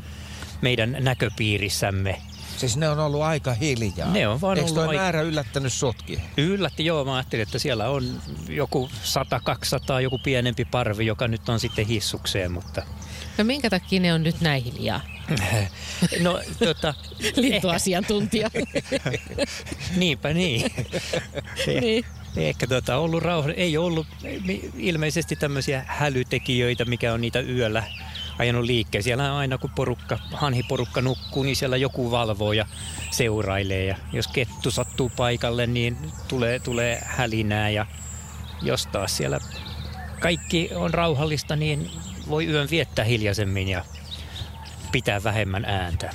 meidän näköpiirissämme. Siis ne on ollut aika hiljaa. Ne on vaan Eikö ollut aika... määrä yllättänyt sotki? Yllätti, joo. Mä ajattelin, että siellä on joku 100-200, joku pienempi parvi, joka nyt on sitten hissukseen, mutta... No minkä takia ne on nyt näin hiljaa? No, tota... Lintuasiantuntija. Niinpä niin. niin. Ehkä tota, ollut rauha, ei ollut ilmeisesti tämmöisiä hälytekijöitä, mikä on niitä yöllä ajanut liikkeen. Siellä aina kun porukka, hanhiporukka nukkuu, niin siellä joku valvoo ja seurailee. Ja jos kettu sattuu paikalle, niin tulee, tulee hälinää. Ja jos taas siellä kaikki on rauhallista, niin voi yön viettää hiljaisemmin ja pitää vähemmän ääntä.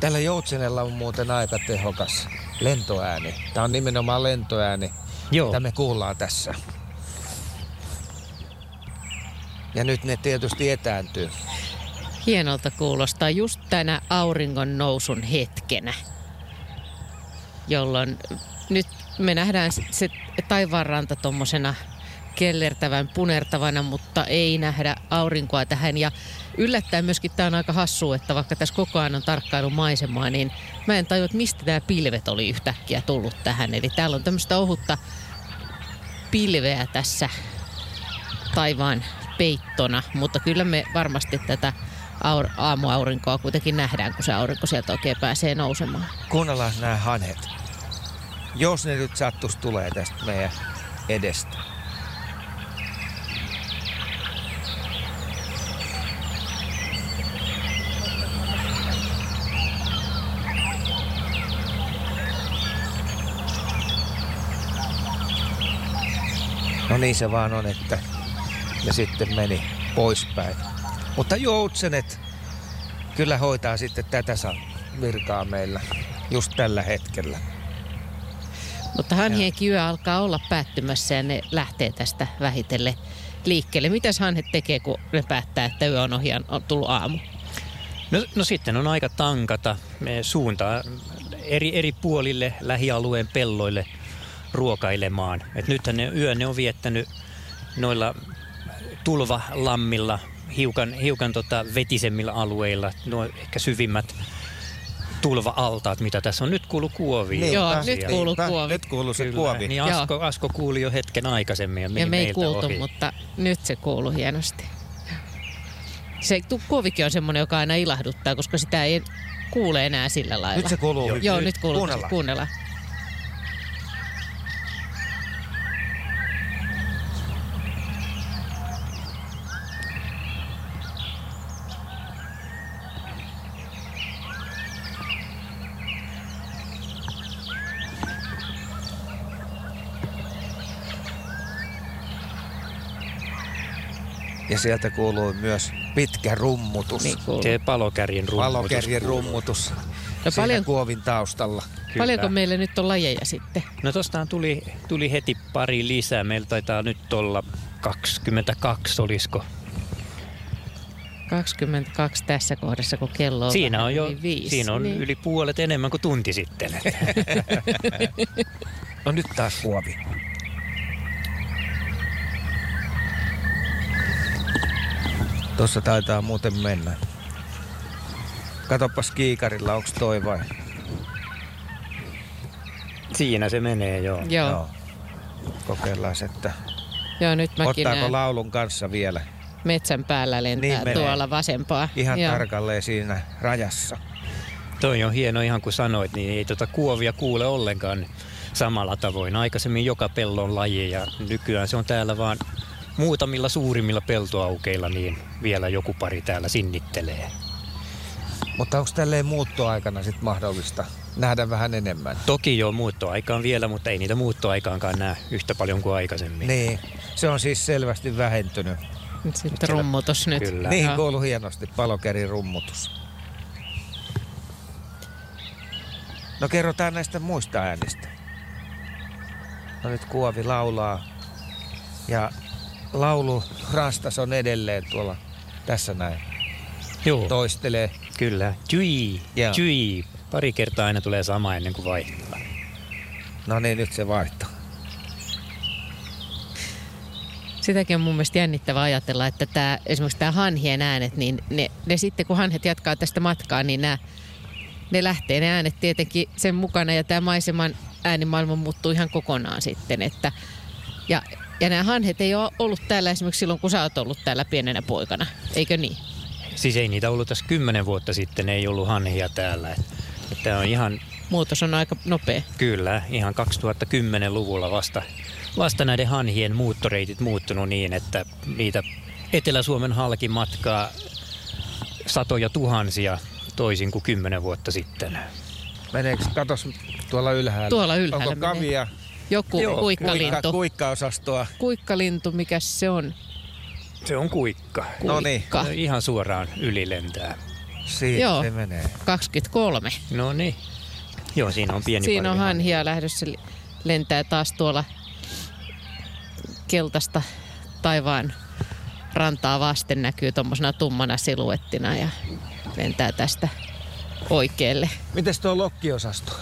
Tällä joutsenella on muuten aika tehokas lentoääni. Tämä on nimenomaan lentoääni, Joo. mitä me kuullaan tässä. Ja nyt ne tietysti etääntyy. Hienolta kuulostaa just tänä auringon nousun hetkenä, jolloin nyt me nähdään se taivaanranta tuommoisena kellertävän, punertavana, mutta ei nähdä aurinkoa tähän. Ja yllättäen myöskin tämä on aika hassu, että vaikka tässä koko ajan on tarkkailu maisemaa, niin mä en tajua, että mistä nämä pilvet oli yhtäkkiä tullut tähän. Eli täällä on tämmöistä ohutta pilveä tässä taivaan peittona, mutta kyllä me varmasti tätä aur- aamuaurinkoa kuitenkin nähdään, kun se aurinko sieltä oikein pääsee nousemaan. Kuunnellaan nämä hanhet. Jos ne nyt sattus tulee tästä meidän edestä. Niin se vaan on, että ja sitten meni poispäin. Mutta joutsenet kyllä hoitaa sitten tätä virkaa meillä just tällä hetkellä. Mutta hanhien yö alkaa olla päättymässä ja ne lähtee tästä vähitellen liikkeelle. Mitäs hanhet tekee, kun ne päättää, että yö on ohi on tullut aamu? No, no sitten on aika tankata suuntaa eri, eri puolille lähialueen pelloille ruokailemaan. Et nythän ne yö ne on viettänyt noilla tulvalammilla, hiukan, hiukan tota vetisemmillä alueilla, nuo ehkä syvimmät tulva-altaat, mitä tässä on. Nyt kuulu kuovi. Niin, Joo, nyt kuuluu kuovi. Nyt kuuluu se Kyllä. kuovi. Niin Asko, Asko kuuli jo hetken aikaisemmin ja, ja me ei kuultu, ohi. mutta nyt se kuuluu hienosti. Se kuovikin on semmoinen, joka aina ilahduttaa, koska sitä ei kuule enää sillä lailla. Nyt se kuuluu. Joo, Joo nyt kuuluu. Kuunnellaan. kuunnellaan. Ja sieltä kuuluu myös pitkä rummutus. Niin kuuluu. Se palokärjen rummutus. Palokärjen rummutus. No Siinä paljon- kuovin taustalla. Kyllä. Paljonko meillä nyt on lajeja sitten? No tostaan tuli, tuli heti pari lisää. Meillä taitaa nyt olla 22, olisiko? 22 tässä kohdassa, kun kello on Siinä on jo viisi. siinä on niin. yli puolet enemmän kuin tunti sitten. No nyt taas kuovi. Tuossa taitaa muuten mennä. Katoppas kiikarilla, onks toi vai? Siinä se menee, joo. Joo, joo. Kokeillaan, että joo, nyt mäkin ottaako näen laulun kanssa vielä. metsän päällä lentää Niin menee. tuolla vasempaa. Ihan Joo. tarkalleen siinä rajassa. Toi on hieno ihan kuin sanoit, niin ei tota kuovia kuule ollenkaan samalla tavoin. Aikaisemmin joka pellon laji ja nykyään se on täällä vaan muutamilla suurimmilla peltoaukeilla, niin vielä joku pari täällä sinnittelee. Mutta onko tälleen muuttoaikana sit mahdollista nähdä vähän enemmän? Toki jo muuttoaikaan vielä, mutta ei niitä muuttoaikaankaan näe yhtä paljon kuin aikaisemmin. Niin, se on siis selvästi vähentynyt. Nyt Sitten rummutus nyt. Kyllä. Niin Joo. kuuluu hienosti, palokärin rummutus. No kerrotaan näistä muista äänistä. No nyt Kuovi laulaa ja laulu rastas on edelleen tuolla tässä näin. Joo, Toistelee. kyllä. Tjui, Joo. tjui. Pari kertaa aina tulee sama ennen kuin vaihtaa. No niin, nyt se vaihtaa. Sitäkin on mun mielestä jännittävää ajatella, että tämä, esimerkiksi tämä hanhien äänet, niin ne, ne sitten kun hanhet jatkaa tästä matkaa, niin nämä, ne lähtee ne äänet tietenkin sen mukana ja tämä maiseman äänimaailma muuttuu ihan kokonaan sitten. Että, ja, ja nämä hanhet ei ole ollut täällä esimerkiksi silloin, kun sä oot ollut täällä pienenä poikana, eikö niin? Siis ei niitä ollut tässä kymmenen vuotta sitten, ei ollut hanhia täällä. Tämä on ihan, Muutos on aika nopea. kyllä, ihan 2010-luvulla vasta, vasta näiden hanhien muuttoreitit muuttunut niin, että niitä Etelä-Suomen halki matkaa satoja tuhansia toisin kuin kymmenen vuotta sitten. Meneekö, katos tuolla ylhäällä. Tuolla ylhäällä Onko menee. Joku Joo, kuikkalintu. kuikka, kuikkaosastoa? Kuikkalintu, mikä se on? Se on kuikka. No niin. Kuikka. Ihan suoraan yli lentää. Siitä Joo. se menee. 23. No niin. Joo, siinä on pieni Siinä on hanhia lähdössä lentää taas tuolla keltaista taivaan rantaa vasten näkyy tuommoisena tummana siluettina ja lentää tästä oikealle. Mites tuo lokkiosasto?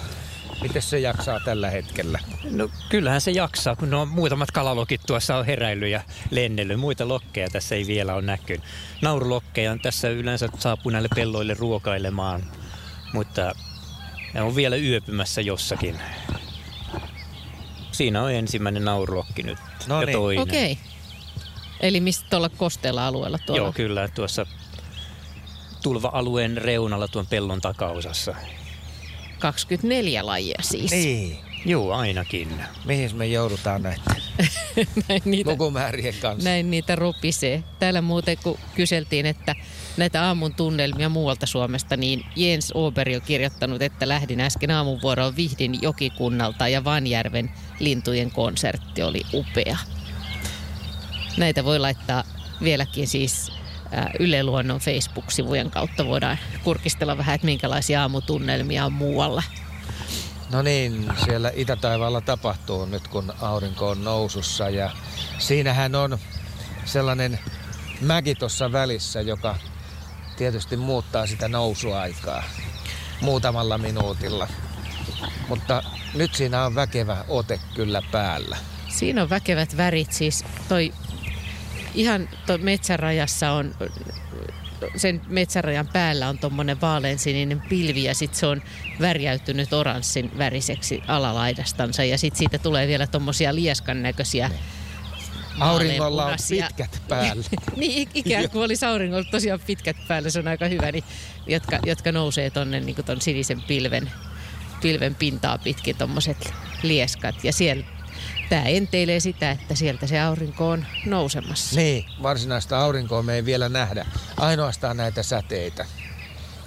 Miten se jaksaa tällä hetkellä? No kyllähän se jaksaa, kun no, muutamat kalalokit tuossa on heräillyt ja lennellyt. Muita lokkeja tässä ei vielä ole näkynyt. Naurulokkeja on tässä yleensä saapuu näille pelloille ruokailemaan, mutta ne on vielä yöpymässä jossakin. Siinä on ensimmäinen naurulokki nyt No ja niin. toinen. Okei. Eli mistä tuolla kosteella alueella tuolla? Joo, kyllä tuossa tulva-alueen reunalla tuon pellon takaosassa. 24 lajia siis. Niin. Joo, ainakin. Mihin me joudutaan näiden näin, niitä, lukumäärien kanssa? näin niitä rupisee. Täällä muuten kun kyseltiin, että näitä aamun tunnelmia muualta Suomesta, niin Jens Oberg on kirjoittanut, että lähdin äsken aamunvuoroon Vihdin jokikunnalta ja Vanjärven lintujen konsertti oli upea. Näitä voi laittaa vieläkin siis Yle Luonnon Facebook-sivujen kautta voidaan kurkistella vähän, että minkälaisia aamutunnelmia on muualla. No niin, siellä itätaivaalla tapahtuu nyt kun aurinko on nousussa ja siinähän on sellainen mäki tuossa välissä, joka tietysti muuttaa sitä nousuaikaa muutamalla minuutilla. Mutta nyt siinä on väkevä ote kyllä päällä. Siinä on väkevät värit, siis toi ihan metsärajassa on, sen metsärajan päällä on tuommoinen vaaleansininen pilvi ja sitten se on värjäytynyt oranssin väriseksi alalaidastansa ja sitten siitä tulee vielä tuommoisia lieskan näköisiä Auringolla on pitkät päällä. niin, ikään kuin olisi auringolla tosiaan pitkät päällä, se on aika hyvä, niin, jotka, jotka nousee tonne niin ton sinisen pilven, pilven pintaa pitkin tuommoiset lieskat. Ja siellä tämä enteilee sitä, että sieltä se aurinko on nousemassa. Niin, varsinaista aurinkoa me ei vielä nähdä. Ainoastaan näitä säteitä,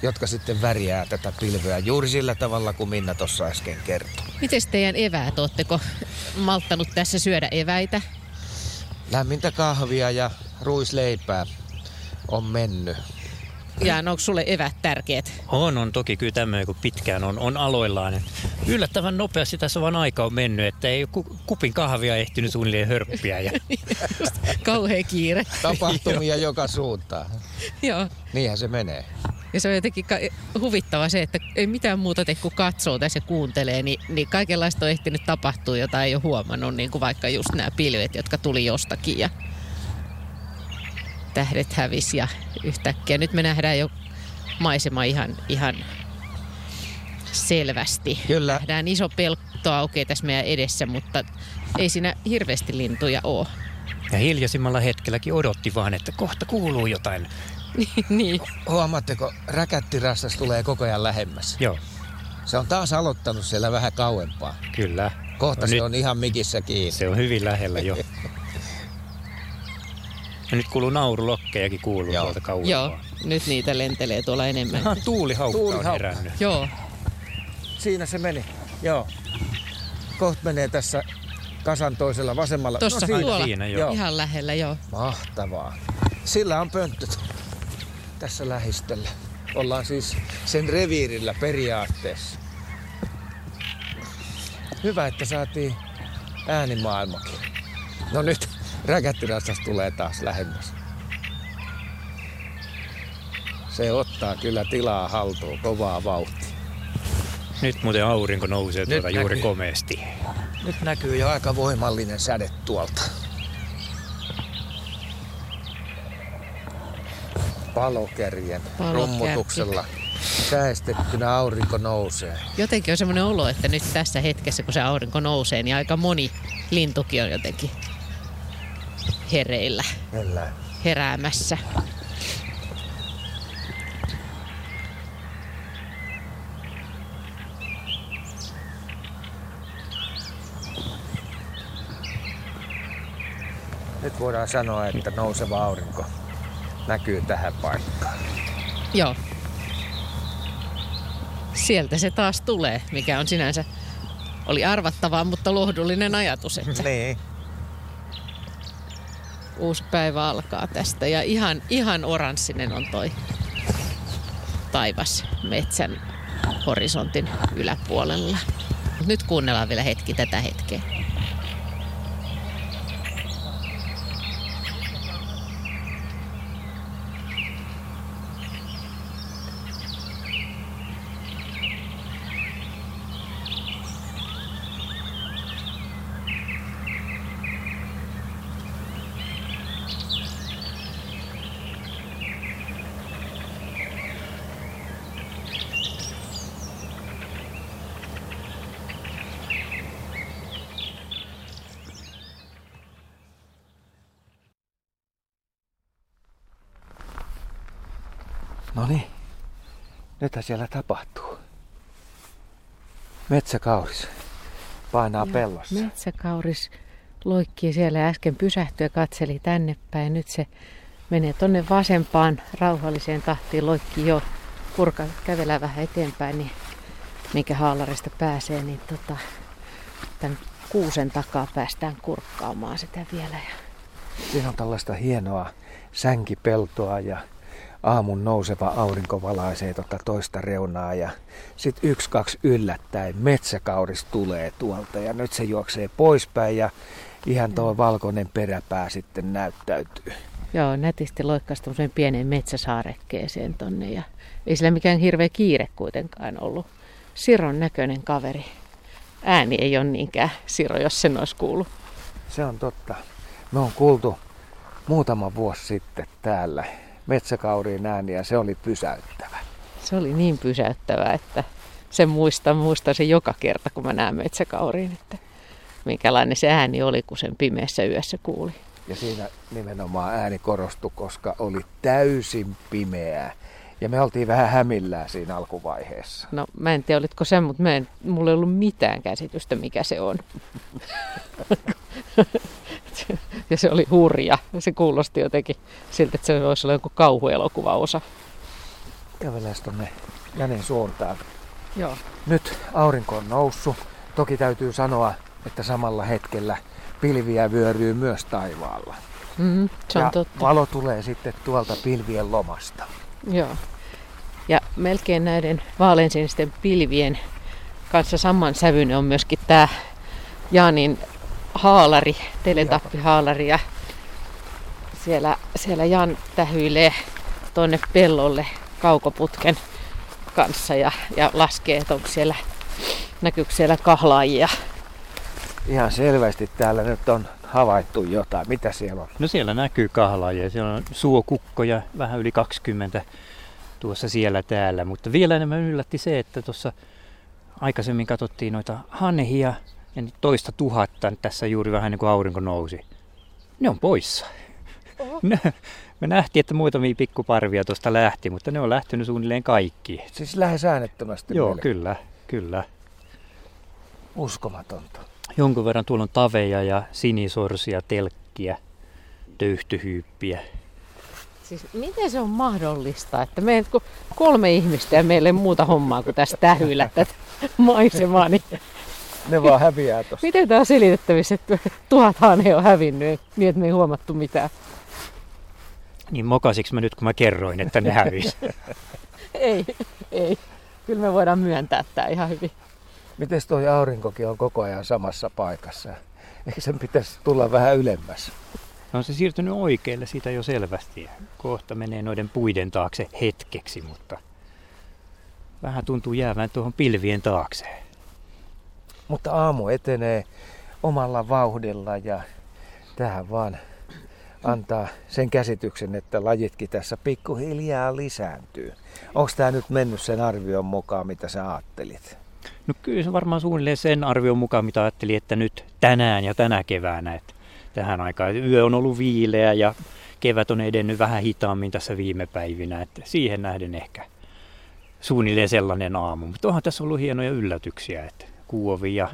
jotka sitten värjää tätä pilveä juuri sillä tavalla kuin Minna tuossa äsken kertoi. Miten teidän eväät, ootteko malttanut tässä syödä eväitä? Lämmintä kahvia ja ruisleipää on mennyt. Ja onko sulle evät tärkeät? On, on toki kyllä tämmöinen, kun pitkään on, on aloillaan. Yllättävän nopeasti tässä vaan aika on mennyt, että ei kupin kahvia ehtinyt suunnilleen hörppiä. Ja... Kauhea kiire. Tapahtumia joka suuntaan. Joo. Niinhän se menee. Ja se on jotenkin huvittava se, että ei mitään muuta tee kuin katsoo tässä ja kuuntelee, niin, niin kaikenlaista on ehtinyt tapahtua, jota ei ole huomannut, niin kuin vaikka just nämä pilvet, jotka tuli jostakin ja tähdet hävis ja yhtäkkiä. Nyt me nähdään jo maisema ihan, ihan selvästi. Kyllä. Nähdään iso pelto aukeaa tässä meidän edessä, mutta ei siinä hirveästi lintuja ole. Ja hiljaisimmalla hetkelläkin odotti vaan, että kohta kuuluu jotain. niin. Huomaatteko, räkättirassas tulee koko ajan lähemmäs. Joo. Se on taas aloittanut siellä vähän kauempaa. Kyllä. Kohta no se nyt, on ihan mikissä kiinni. Se on hyvin lähellä jo. Ja nyt kuuluu naurulokkejakin kuuluu Joo. tuolta kauempaa. Joo, nyt niitä lentelee tuolla enemmän. Aha, tuulihaukka Tuuli on herännyt. Joo. Siinä se meni. Joo. Koht menee tässä kasan toisella vasemmalla. Tuossa no, tuolla. Siinä, joo. Ihan lähellä, joo. Mahtavaa. Sillä on pönttöt tässä lähistöllä. Ollaan siis sen reviirillä periaatteessa. Hyvä, että saatiin äänimaailmakin. No nyt räkättiratsas tulee taas lähemmäs. Se ottaa kyllä tilaa haltuun kovaa vauhtia. Nyt muuten aurinko nousee tuolta juuri komeasti. Nyt näkyy jo aika voimallinen säde tuolta. Palokärjen rummutuksella säestettynä aurinko nousee. Jotenkin on semmoinen olo, että nyt tässä hetkessä, kun se aurinko nousee, niin aika moni lintukin on jotenkin hereillä. Kyllä. Heräämässä. Nyt voidaan sanoa, että nouseva aurinko näkyy tähän paikkaan. Joo. Sieltä se taas tulee, mikä on sinänsä oli arvattavaa, mutta lohdullinen ajatus. Että... niin uusi päivä alkaa tästä. Ja ihan, ihan oranssinen on toi taivas metsän horisontin yläpuolella. Nyt kuunnellaan vielä hetki tätä hetkeä. No niin, nythän siellä tapahtuu. Metsäkauris painaa Joo, pellossa. Metsäkauris loikkii siellä äsken pysähtyi ja katseli tänne päin. Nyt se menee tonne vasempaan rauhalliseen tahtiin, loikkii jo purka kävelee vähän eteenpäin, niin minkä haalarista pääsee, niin tota, tämän kuusen takaa päästään kurkkaamaan sitä vielä. Siinä on tällaista hienoa sänkipeltoa ja aamun nouseva aurinko valaisee tota toista reunaa ja sitten yksi, kaksi yllättäen metsäkauris tulee tuolta ja nyt se juoksee poispäin ja ihan tuo valkoinen peräpää sitten näyttäytyy. Joo, nätisti loikkaisi tuollaiseen pieneen metsäsaarekkeeseen tonne ja ei sillä mikään hirveä kiire kuitenkaan ollut. Siron näköinen kaveri. Ääni ei ole niinkään Siro, jos sen olisi kuullut. Se on totta. Me on kuultu muutama vuosi sitten täällä metsäkauriin ääniä, se oli pysäyttävä. Se oli niin pysäyttävä, että sen muistan, muistan se joka kerta, kun mä näen metsäkauriin, että minkälainen se ääni oli, kun sen pimeässä yössä kuuli. Ja siinä nimenomaan ääni korostui, koska oli täysin pimeää. Ja me oltiin vähän hämillään siinä alkuvaiheessa. No mä en tiedä, olitko se, mutta mä en, mulla ei ollut mitään käsitystä, mikä se on. ja se oli hurja. Se kuulosti jotenkin siltä, että se voisi olla joku kauhuelokuvaosa. Kävelään tuonne Jänen suuntaan. Joo. Nyt aurinko on noussut. Toki täytyy sanoa, että samalla hetkellä pilviä vyöryy myös taivaalla. Mm, se on ja totta. valo tulee sitten tuolta pilvien lomasta. Joo. Ja melkein näiden vaaleansinisten pilvien kanssa saman sävyinen on myöskin tämä Jaanin haalari, teletappihaalari. Ja siellä, siellä Jan tähyilee tuonne pellolle kaukoputken kanssa ja, ja laskee, että onko siellä, näkyykö siellä kahlaajia. Ihan selvästi täällä nyt on havaittu jotain. Mitä siellä on? No siellä näkyy kahlaajia. Siellä on suokukkoja vähän yli 20 tuossa siellä täällä. Mutta vielä enemmän yllätti se, että tuossa aikaisemmin katsottiin noita hanhia ja nyt toista tuhatta tässä juuri vähän niin kuin aurinko nousi. Ne on poissa. Ne, me nähtiin, että muutamia pikkuparvia tuosta lähti, mutta ne on lähtenyt suunnilleen kaikki. Siis lähes äänettömästi Joo, meille. kyllä, kyllä. Uskomatonta. Jonkun verran tuolla on taveja ja sinisorsia, telkkiä, töyhtyhyyppiä. Siis miten se on mahdollista, että me kun kolme ihmistä ja meille ei muuta hommaa kuin tästä tähyillä tätä maisemaa, niin Ne vaan häviää tossa. miten tämä on selitettävissä, että tuhat hanhe on hävinnyt niin, että me ei huomattu mitään? Niin mokasiks mä nyt, kun mä kerroin, että ne hävisi? Ei, ei. Kyllä me voidaan myöntää tämä ihan hyvin. Mites toi aurinkokin on koko ajan samassa paikassa? Eikö sen pitäisi tulla vähän ylemmäs? No on se siirtynyt oikealle siitä jo selvästi. Kohta menee noiden puiden taakse hetkeksi, mutta vähän tuntuu jäävän tuohon pilvien taakse. Mutta aamu etenee omalla vauhdilla ja tähän vaan antaa sen käsityksen, että lajitkin tässä pikkuhiljaa lisääntyy. Onko tämä nyt mennyt sen arvion mukaan, mitä sä ajattelit? No kyllä se varmaan suunnilleen sen arvion mukaan, mitä ajattelin, että nyt tänään ja tänä keväänä, että tähän aikaan yö on ollut viileä ja kevät on edennyt vähän hitaammin tässä viime päivinä, että siihen nähden ehkä suunnilleen sellainen aamu. Mutta onhan tässä ollut hienoja yllätyksiä, että kuovia,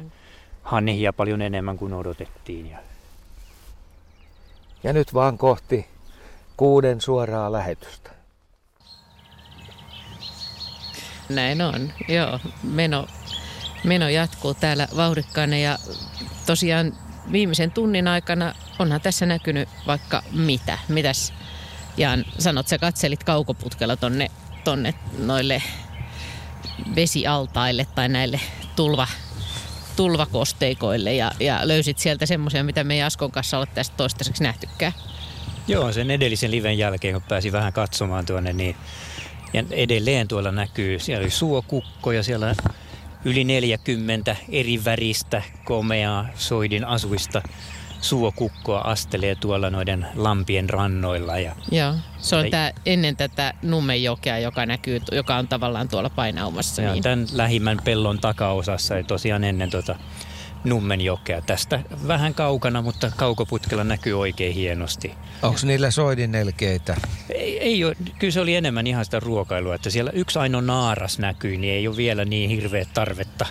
hanhia paljon enemmän kuin odotettiin. Ja Ja nyt vaan kohti kuuden suoraa lähetystä. Näin on, joo. Meno, meno jatkuu täällä vauhdikkaana ja tosiaan viimeisen tunnin aikana onhan tässä näkynyt vaikka mitä. Mitäs Jaan sanot, sä katselit kaukoputkella tonne, tonne noille vesialtaille tai näille tulva, tulvakosteikoille ja, ja löysit sieltä semmoisia, mitä me ei Askon kanssa ole tästä toistaiseksi nähtykään. Joo, sen edellisen liven jälkeen, kun pääsin vähän katsomaan tuonne, niin ja edelleen tuolla näkyy, siellä oli suokukko ja siellä yli 40 eri väristä, komeaa, soidin asuista suokukkoa astelee tuolla noiden lampien rannoilla. Ja Joo, se on tää, ennen tätä Nummenjokea, joka näkyy, joka on tavallaan tuolla painaumassa. ja Niin. tämän lähimmän pellon takaosassa ja tosiaan ennen tuota Nummenjokea. Tästä vähän kaukana, mutta kaukoputkella näkyy oikein hienosti. Onko niillä soidinelkeitä? Ei, ei ole, kyllä se oli enemmän ihan sitä ruokailua, että siellä yksi ainoa naaras näkyy, niin ei ole vielä niin hirveä tarvetta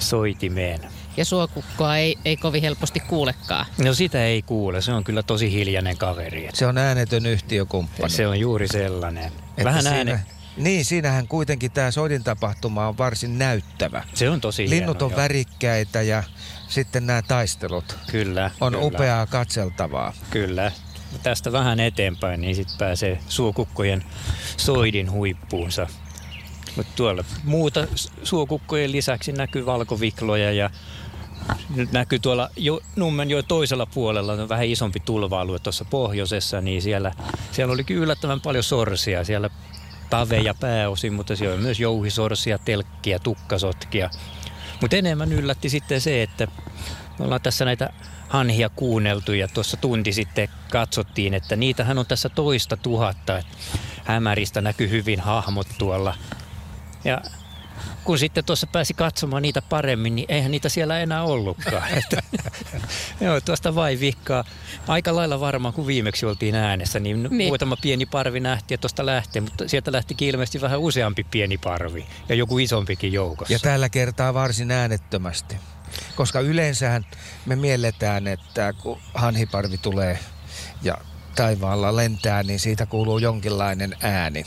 soitimeen. Ja suokukkoa ei, ei kovin helposti kuulekaan. No sitä ei kuule, se on kyllä tosi hiljainen kaveri. Se on äänetön yhtiökumppani. Se on juuri sellainen. Että Vähän siinä, ääne. Niin, siinähän kuitenkin tämä soidin tapahtuma on varsin näyttävä. Se on tosi Linnut hieno, on joo. värikkäitä ja sitten nämä taistelut Kyllä. on kyllä, upeaa katseltavaa. Kyllä. Tästä vähän eteenpäin, niin sitten pääsee suokukkojen soidin huippuunsa. Mutta tuolla muuta suokukkojen lisäksi näkyy valkovikloja ja nyt näkyy tuolla jo, Nummen jo toisella puolella on vähän isompi tulva-alue tuossa pohjoisessa, niin siellä, siellä olikin yllättävän paljon sorsia. Siellä taveja pääosin, mutta siellä on myös jouhisorsia, telkkiä, tukkasotkia. Mutta enemmän yllätti sitten se, että me ollaan tässä näitä hanhia kuunneltu ja tuossa tunti sitten katsottiin, että niitähän on tässä toista tuhatta. Hämäristä näkyy hyvin hahmot tuolla. Ja kun sitten tuossa pääsi katsomaan niitä paremmin, niin eihän niitä siellä enää ollutkaan. Että, joo, tuosta vai vikkaa. Aika lailla varmaan, kun viimeksi oltiin äänessä, niin, Niin. muutama pieni parvi nähtiin, että tuosta lähtee, mutta sieltä lähtikin ilmeisesti vähän useampi pieni parvi ja joku isompikin joukossa. Ja tällä kertaa varsin äänettömästi. Koska yleensähän me mielletään, että kun hanhiparvi tulee ja taivaalla lentää, niin siitä kuuluu jonkinlainen ääni.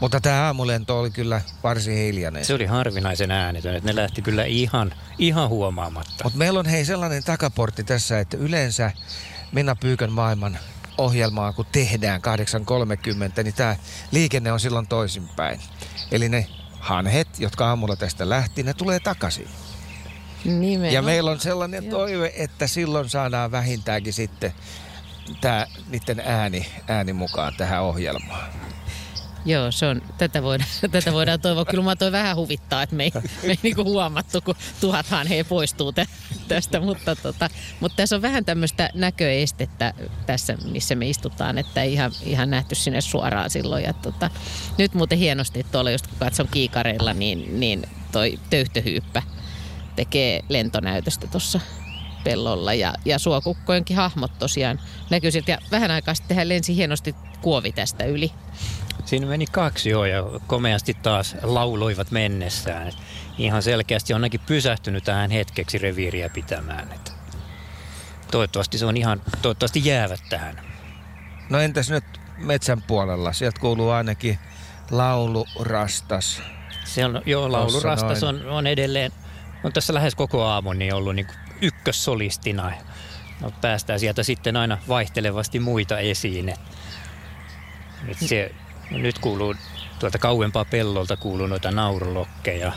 Mutta tämä aamulento oli kyllä varsin hiljainen. Se oli harvinaisen äänetön, että ne lähti kyllä ihan, ihan huomaamatta. Mutta meillä on hei sellainen takaportti tässä, että yleensä Minna Pyykön maailman ohjelmaa kun tehdään 8.30, niin tämä liikenne on silloin toisinpäin. Eli ne hanhet, jotka aamulla tästä lähti, ne tulee takaisin. Nimenomaan. Ja meillä on sellainen Joo. toive, että silloin saadaan vähintäänkin sitten tämä niiden ääni, ääni mukaan tähän ohjelmaan. Joo, se on, tätä, voidaan, tätä voidaan toivoa. Kyllä mä toi vähän huvittaa, että me ei, me ei niinku huomattu, kun tuhathan he poistuu tä, tästä. Mutta, tota, mutta tässä on vähän tämmöistä näköestettä tässä, missä me istutaan, että ei ihan, ihan nähty sinne suoraan silloin. Ja tota, nyt muuten hienosti tuolla, just kun katson kiikareilla, niin, niin toi töyhtöhyyppä tekee lentonäytöstä tuossa pellolla. Ja, ja suokukkojenkin hahmot tosiaan näkyy sieltä. Ja vähän aikaa sitten hän lensi hienosti kuovi tästä yli. Siinä meni kaksi jo ja komeasti taas lauloivat mennessään. Et ihan selkeästi on ainakin pysähtynyt tähän hetkeksi reviiriä pitämään. Et toivottavasti se on ihan, toivottavasti jäävät tähän. No entäs nyt metsän puolella? Sieltä kuuluu ainakin laulu, rastas. Se on, joo, laulurastas on, on edelleen, on tässä lähes koko aamun niin ollut niin ykkössolistina. No, päästään sieltä sitten aina vaihtelevasti muita esiin. Et se, nyt kuuluu tuolta kauempaa pellolta kuuluu noita naurulokkeja.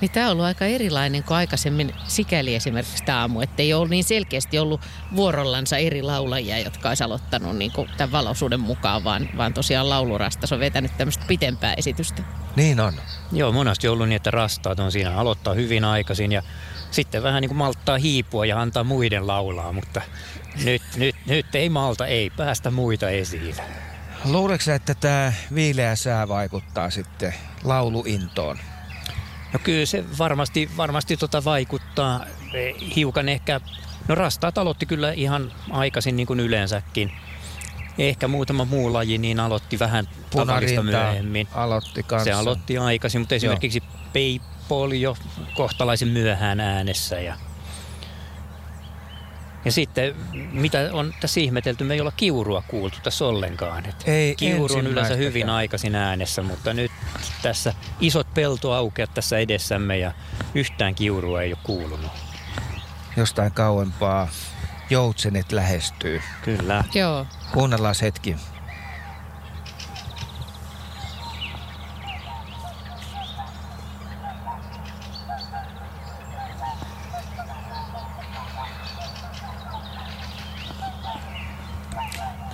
Niin tämä on ollut aika erilainen kuin aikaisemmin sikäli esimerkiksi tämä aamu, että ei ole niin selkeästi ollut vuorollansa eri laulajia, jotka olisi aloittanut niin kuin tämän valoisuuden mukaan, vaan, vaan tosiaan laulurastas on vetänyt tämmöistä pitempää esitystä. Niin on. Joo, monasti on ollut niin, että rastaat on siinä aloittaa hyvin aikaisin ja sitten vähän niin kuin malttaa hiipua ja antaa muiden laulaa, mutta nyt, nyt, nyt ei malta, ei päästä muita esiin. Luuleeko että tämä viileä sää vaikuttaa sitten lauluintoon? No kyllä se varmasti, varmasti tota vaikuttaa Eh, hiukan ehkä, no rastaat aloitti kyllä ihan aikaisin niin kuin yleensäkin. Ehkä muutama muu laji niin aloitti vähän tavallista myöhemmin. aloitti kanssa. Se aloitti aikaisin, mutta esimerkiksi peippo oli jo kohtalaisen myöhään äänessä. Ja, ja sitten, mitä on tässä ihmetelty, me ei olla kiurua kuultu tässä ollenkaan. Et Ei Kiuru on yleensä hyvin aikaisin äänessä, mutta nyt tässä isot peltoaukeat tässä edessämme ja yhtään kiurua ei ole kuulunut. Jostain kauempaa joutsenet lähestyy. Kyllä. Joo. Kuunnellaan hetki.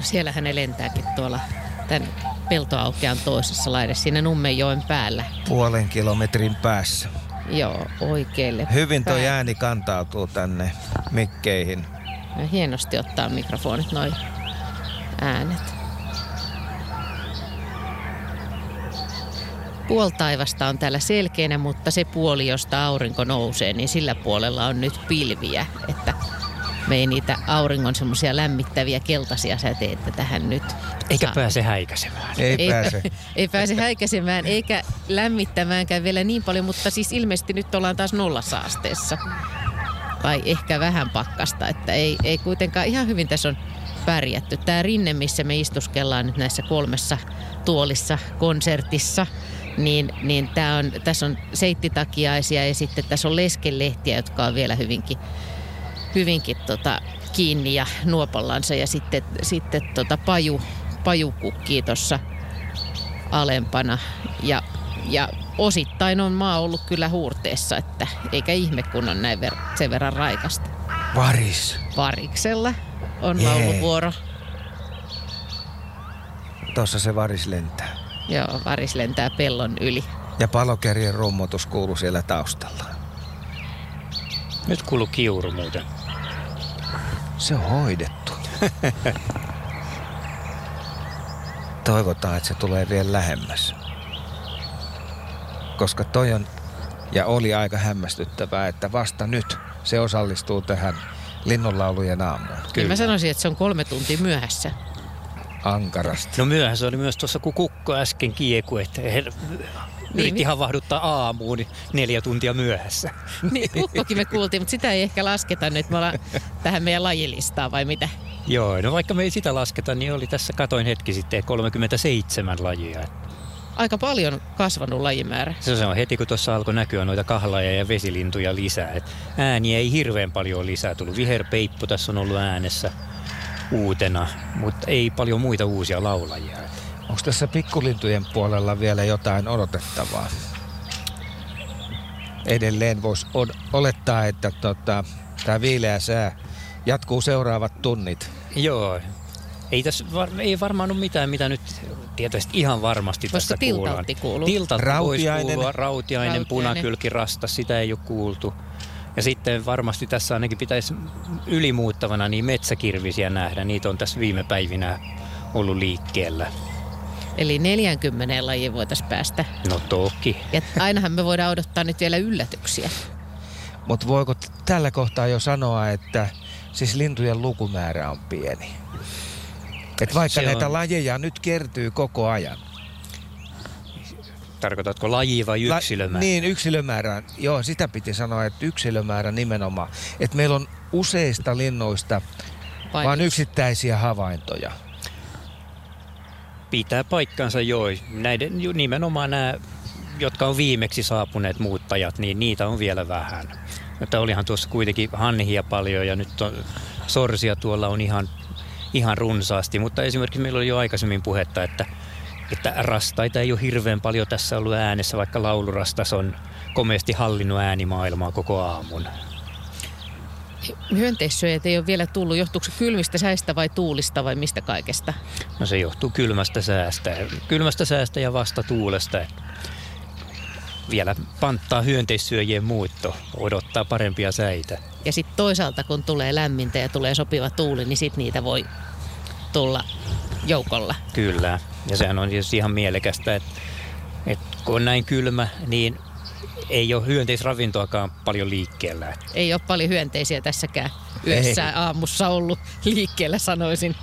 Siellähän ne lentääkin tuolla tämän peltoaukean toisessa laidassa siinä Nummenjoen päällä. Puolen kilometrin päässä. Joo, oikealle. Hyvin päin. ääni kantautuu tänne mikkeihin. Ja hienosti ottaa mikrofonit noin äänet. Puoltaivasta on täällä selkeänä, mutta se puoli, josta aurinko nousee, niin sillä puolella on nyt pilviä. Että me ei niitä auringon semmoisia lämmittäviä keltaisia säteitä tähän nyt Eikä saa. pääse häikäisemään. Ei, ei, pääse. ei pääse häikäisemään eikä lämmittämäänkään vielä niin paljon, mutta siis ilmeisesti nyt ollaan taas nollasaasteessa. Tai ehkä vähän pakkasta, että ei, ei kuitenkaan ihan hyvin tässä on pärjätty. Tämä rinne, missä me istuskellaan nyt näissä kolmessa tuolissa konsertissa, niin, niin tää on, tässä on seittitakiaisia ja sitten tässä on leskelehtiä, jotka on vielä hyvinkin, hyvinkin tota, kiinni ja nuopollansa ja sitten, sitten tota paju, paju kukkii tuossa alempana ja, ja osittain on maa ollut kyllä huurteessa, että eikä ihme kun on näin ver- sen verran raikasta. Varis. Variksella on Jee. lauluvuoro. Tuossa se varis lentää. Joo, Varis lentää pellon yli. Ja palokerien rummutus kuuluu siellä taustalla. Nyt kuuluu kiuru muuten. Se on hoidettu. Toivotaan, että se tulee vielä lähemmäs. Koska toi on ja oli aika hämmästyttävää, että vasta nyt se osallistuu tähän linnunlaulujen aamuun. Kyllä. Mä sanoisin, että se on kolme tuntia myöhässä. Ankarasti. No myöhään se oli myös tuossa, kun kukko äsken kieku, että yritti mi- havahduttaa aamuun niin neljä tuntia myöhässä. Niin, kukkokin me kuultiin, mutta sitä ei ehkä lasketa nyt. Me ollaan tähän meidän lajilistaan vai mitä? Joo, no vaikka me ei sitä lasketa, niin oli tässä, katoin hetki sitten, 37 lajia. Aika paljon kasvanut lajimäärä. Se on heti, kun tuossa alkoi näkyä noita kahlaja ja vesilintuja lisää. Et ääniä ei hirveän paljon lisää tullut. Viherpeippo tässä on ollut äänessä. uutena, mutta ei paljon muita uusia laulajia. Onko tässä pikkulintujen puolella vielä jotain odotettavaa? Edelleen voisi olettaa, että tota, tämä viileä sää jatkuu seuraavat tunnit. Joo, ei tässä var, ei varmaan ole mitään, mitä nyt tietysti ihan varmasti Voisiko tässä kuullaan. kuuluu? Tiltaltti rautiainen. kuulua, rautiainen, rautiainen, punakylkirasta, sitä ei ole kuultu. Ja sitten varmasti tässä ainakin pitäisi ylimuuttavana niin metsäkirvisiä nähdä. Niitä on tässä viime päivinä ollut liikkeellä. Eli 40 lajiin voitaisiin päästä. No toki. Ja ainahan me voidaan odottaa nyt vielä yllätyksiä. Mutta voiko tällä kohtaa jo sanoa, että siis lintujen lukumäärä on pieni? Et vaikka Se näitä on... lajeja nyt kertyy koko ajan. Tarkoitatko laji vai yksilömäärä? La, niin, yksilömäärä. Joo, sitä piti sanoa, että yksilömäärä nimenomaan. Että meillä on useista linnoista vai vain yksittäisiä havaintoja. Pitää paikkansa joo. Näiden, nimenomaan nämä, jotka on viimeksi saapuneet muuttajat, niin niitä on vielä vähän. Mutta olihan tuossa kuitenkin hanhia paljon ja nyt on, sorsia tuolla on ihan ihan runsaasti, mutta esimerkiksi meillä oli jo aikaisemmin puhetta, että, että rastaita ei ole hirveän paljon tässä ollut äänessä, vaikka laulurastas on komeasti hallinnut äänimaailmaa koko aamun. Hyönteissyöjät ei ole vielä tullut. Johtuuko se kylmistä säistä vai tuulista vai mistä kaikesta? No se johtuu kylmästä säästä. Kylmästä säästä ja vasta tuulesta. Vielä panttaa hyönteissyöjien muutto, odottaa parempia säitä. Ja sitten toisaalta kun tulee lämmintä ja tulee sopiva tuuli, niin sitten niitä voi tulla joukolla. Kyllä, ja sehän on siis ihan mielekästä, että, että kun on näin kylmä, niin ei ole hyönteisravintoakaan paljon liikkeellä. Ei ole paljon hyönteisiä tässäkään yössä ei. aamussa ollut liikkeellä, sanoisin.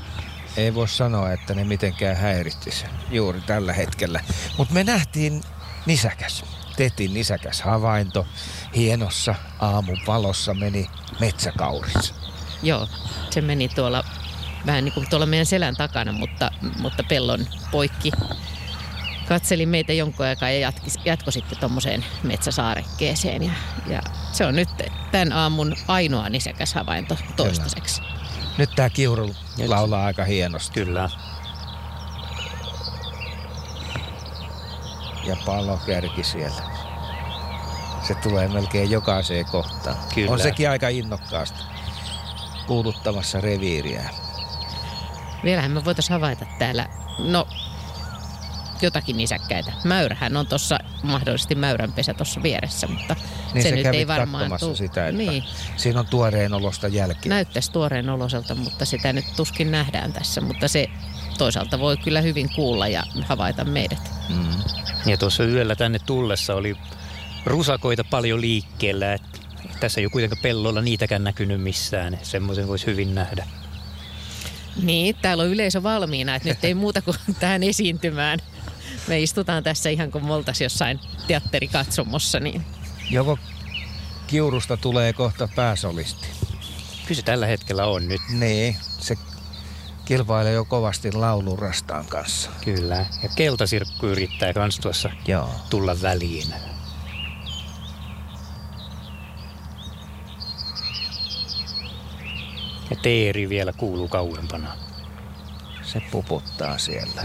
Ei voi sanoa, että ne mitenkään häiritsisi juuri tällä hetkellä. Mutta me nähtiin nisäkäs. Tehtiin nisäkäs havainto. Hienossa aamun valossa meni metsäkaurissa. Joo, se meni tuolla vähän niin kuin tuolla meidän selän takana, mutta, mutta pellon poikki. Katselin meitä jonkun aikaa ja jatki, jatko sitten tuommoiseen metsäsaarekkeeseen. Ja, ja se on nyt tämän aamun ainoa nisäkäs havainto toistaiseksi. Kyllä. Nyt tämä kiuru laulaa aika hienosti. Kyllä. Ja kärki siellä. Se tulee melkein jokaiseen kohtaan. Kyllä. On sekin aika innokkaasti kuuluttamassa reviiriä. Vielähän me voitaisiin havaita täällä, no jotakin nisäkkäitä. Mäyrähän on tuossa mahdollisesti mäyränpesä tuossa vieressä, mutta niin se, se nyt ei varmaan tuu. sitä, että niin. siinä on tuoreen olosta jälkeen. Näyttäisi tuoreen oloselta, mutta sitä nyt tuskin nähdään tässä, mutta se toisaalta voi kyllä hyvin kuulla ja havaita meidät. Mm. Ja tuossa yöllä tänne tullessa oli rusakoita paljon liikkeellä, että tässä ei ole kuitenkaan pellolla niitäkään näkynyt missään. Semmoisen voisi hyvin nähdä. Niin, täällä on yleisö valmiina, että nyt ei muuta kuin tähän esiintymään. Me istutaan tässä ihan kuin me oltaisiin jossain teatterikatsomossa. Niin. Joko kiurusta tulee kohta pääsolisti? Kyllä se tällä hetkellä on nyt. Niin, se kilpailee jo kovasti laulurastaan kanssa. Kyllä, ja keltasirkku yrittää kans tuossa Joo. tulla väliin. Ja teeri vielä kuuluu kauempana. Se puputtaa siellä.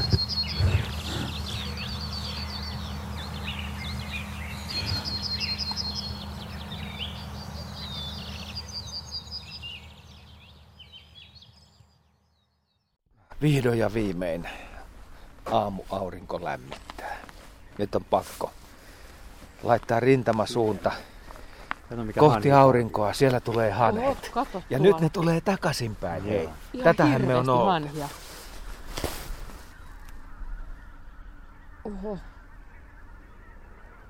Vihdoin ja viimein aamuaurinko lämmittää. Nyt on pakko laittaa rintamasuunta Kato, mikä kohti hanhi. aurinkoa. Siellä tulee haneet. Oho, ja nyt ne tulee takaisinpäin. Hei. Tätähän me on ollut. Oho.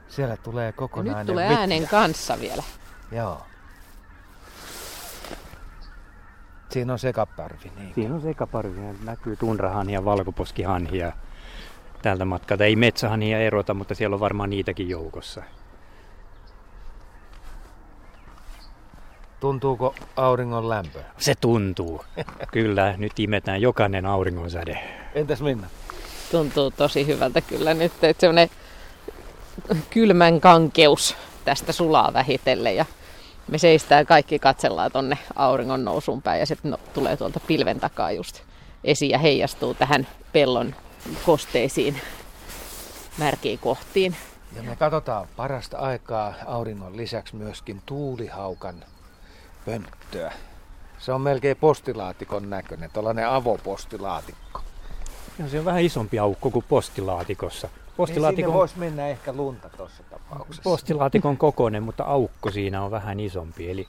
Siellä tulee kokonainen ja nyt tulee vitja. äänen kanssa vielä. Joo. Siinä on sekaparvi. Niin. Siinä on sekaparvi. Näkyy tunrahanhi ja valkoposkihanhi. Ja tältä matkalta ei metsähanhia erota, mutta siellä on varmaan niitäkin joukossa. Tuntuuko auringon lämpö? Se tuntuu. kyllä, nyt imetään jokainen auringonsäde. Entäs Minna? Tuntuu tosi hyvältä kyllä nyt, että semmoinen kylmän kankeus tästä sulaa vähitellen ja me seistään kaikki katsellaan tonne auringon nousuun päin ja se no, tulee tuolta pilven takaa just esiin ja heijastuu tähän pellon kosteisiin märkiin kohtiin. Ja me katsotaan parasta aikaa auringon lisäksi myöskin tuulihaukan pönttöä. Se on melkein postilaatikon näköinen, tällainen avopostilaatikko. Ja se on vähän isompi aukko kuin postilaatikossa. Postilaatikon... Niin voisi mennä ehkä lunta tuossa tapauksessa. Postilaatikon kokoinen, mutta aukko siinä on vähän isompi. Eli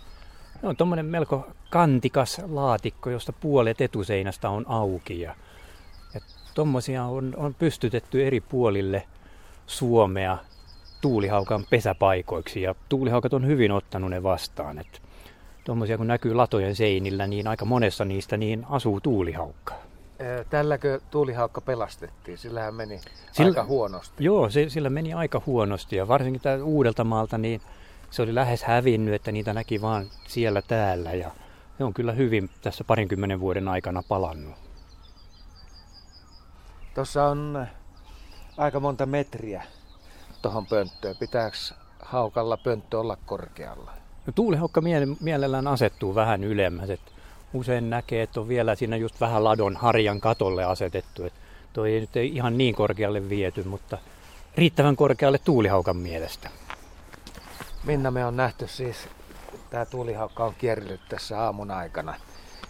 on tuommoinen melko kantikas laatikko, josta puolet etuseinästä on auki. Ja, ja tuommoisia on, on pystytetty eri puolille Suomea tuulihaukan pesäpaikoiksi. Ja tuulihaukat on hyvin ottanut ne vastaan. Että tuommoisia kun näkyy latojen seinillä, niin aika monessa niistä niin asuu tuulihaukka. Tälläkö tuulihaukka pelastettiin? Sillähän meni sillä, aika huonosti. Joo, se, sillä meni aika huonosti ja varsinkin uudelta maalta, niin se oli lähes hävinnyt, että niitä näki vaan siellä täällä ja ne on kyllä hyvin tässä parinkymmenen vuoden aikana palannut. Tuossa on aika monta metriä tuohon pönttöön. Pitääkö haukalla pönttö olla korkealla? No, tuulihaukka mielellään asettuu vähän ylemmäs. Et usein näkee, että on vielä siinä just vähän ladon harjan katolle asetettu. Et toi ei nyt ei ihan niin korkealle viety, mutta riittävän korkealle tuulihaukan mielestä. Minna, me on nähty siis, tämä tuulihaukka on kierrellyt tässä aamun aikana.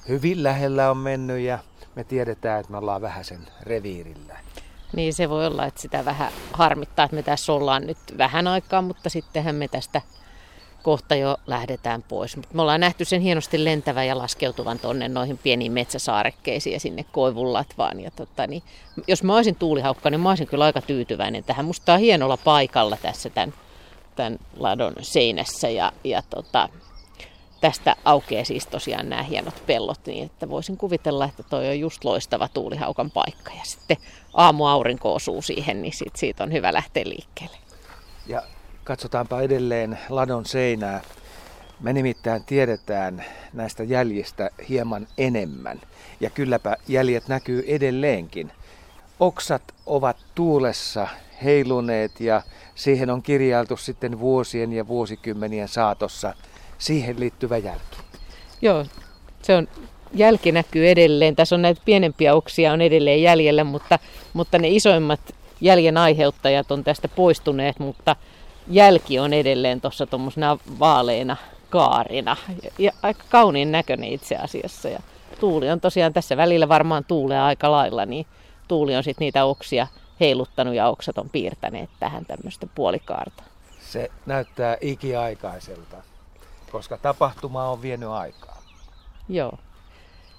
Hyvin lähellä on mennyt ja me tiedetään, että me ollaan vähän sen reviirillä. Niin se voi olla, että sitä vähän harmittaa, että me tässä ollaan nyt vähän aikaa, mutta sittenhän me tästä kohta jo lähdetään pois. Mutta me ollaan nähty sen hienosti lentävän ja laskeutuvan tonne noihin pieniin metsäsaarekkeisiin ja sinne koivunlatvaan. Ja tota, niin, jos mä olisin tuulihaukka, niin mä olisin kyllä aika tyytyväinen tähän. Musta on hienolla paikalla tässä tämän, tämän ladon seinässä ja, ja tota, tästä aukeaa siis tosiaan nämä hienot pellot, niin että voisin kuvitella, että toi on just loistava tuulihaukan paikka. Ja sitten aamuaurinko osuu siihen, niin sit siitä on hyvä lähteä liikkeelle. Ja katsotaanpa edelleen ladon seinää. Me nimittäin tiedetään näistä jäljistä hieman enemmän. Ja kylläpä jäljet näkyy edelleenkin. Oksat ovat tuulessa heiluneet ja siihen on kirjailtu sitten vuosien ja vuosikymmenien saatossa siihen liittyvä jälki. Joo, se on, jälki näkyy edelleen. Tässä on näitä pienempiä oksia on edelleen jäljellä, mutta, mutta ne isoimmat jäljen aiheuttajat on tästä poistuneet, mutta jälki on edelleen tuossa tuommoisena vaaleina kaarina. Ja, ja aika kauniin näköinen itse asiassa. Ja tuuli on tosiaan tässä välillä varmaan tuulee aika lailla, niin tuuli on sitten niitä oksia heiluttanut ja oksat on piirtäneet tähän tämmöistä puolikaarta. Se näyttää ikiaikaiselta, koska tapahtuma on vienyt aikaa. Joo.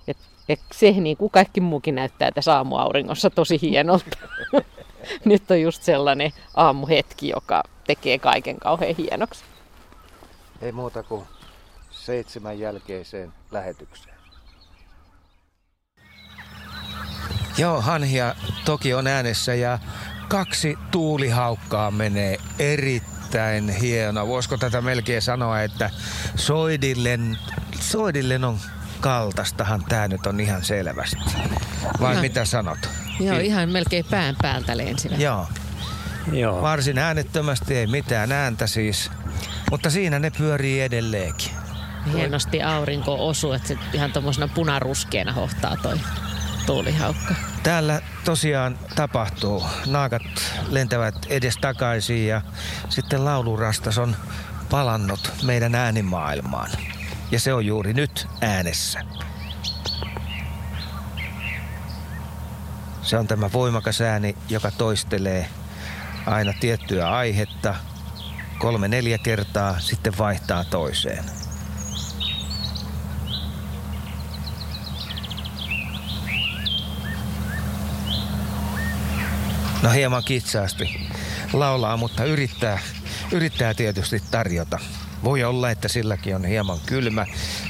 Ja, ja se, niin kuin kaikki muukin näyttää tässä aamuauringossa tosi hienolta. Nyt on just sellainen aamuhetki, joka tekee kaiken kauhean hienoksi. Ei muuta kuin seitsemän jälkeiseen lähetykseen. Joo, Hanhia toki on äänessä ja kaksi tuulihaukkaa menee erittäin hieno. Voisiko tätä melkein sanoa, että soidillen, soidillen on kaltastahan tämä nyt on ihan selvästi. Vai ihan, mitä sanot? Joo, ihan melkein pään päältä lensivät. Joo. Joo. Varsin äänettömästi, ei mitään ääntä siis. Mutta siinä ne pyörii edelleenkin. Hienosti aurinko osuu, että se ihan tuommoisena punaruskeena hohtaa toi tuulihaukka. Täällä tosiaan tapahtuu. Naakat lentävät edes takaisin ja sitten laulurastas on palannut meidän äänimaailmaan. Ja se on juuri nyt äänessä. Se on tämä voimakas ääni, joka toistelee aina tiettyä aihetta kolme neljä kertaa, sitten vaihtaa toiseen. No hieman kitsaasti laulaa, mutta yrittää, yrittää tietysti tarjota voi olla, että silläkin on hieman kylmä.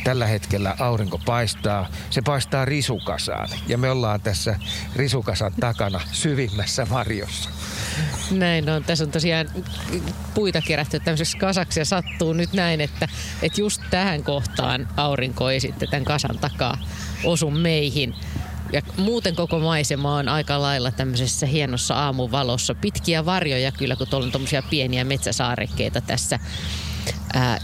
Tällä hetkellä aurinko paistaa. Se paistaa risukasaan. Ja me ollaan tässä risukasan takana syvimmässä marjossa. Näin on. Tässä on tosiaan puita kerätty tämmöisessä kasaksi ja sattuu nyt näin, että, että just tähän kohtaan aurinko ei sitten tämän kasan takaa osu meihin. Ja muuten koko maisema on aika lailla tämmöisessä hienossa aamuvalossa. Pitkiä varjoja kyllä, kun tuolla on pieniä metsäsaarekkeita tässä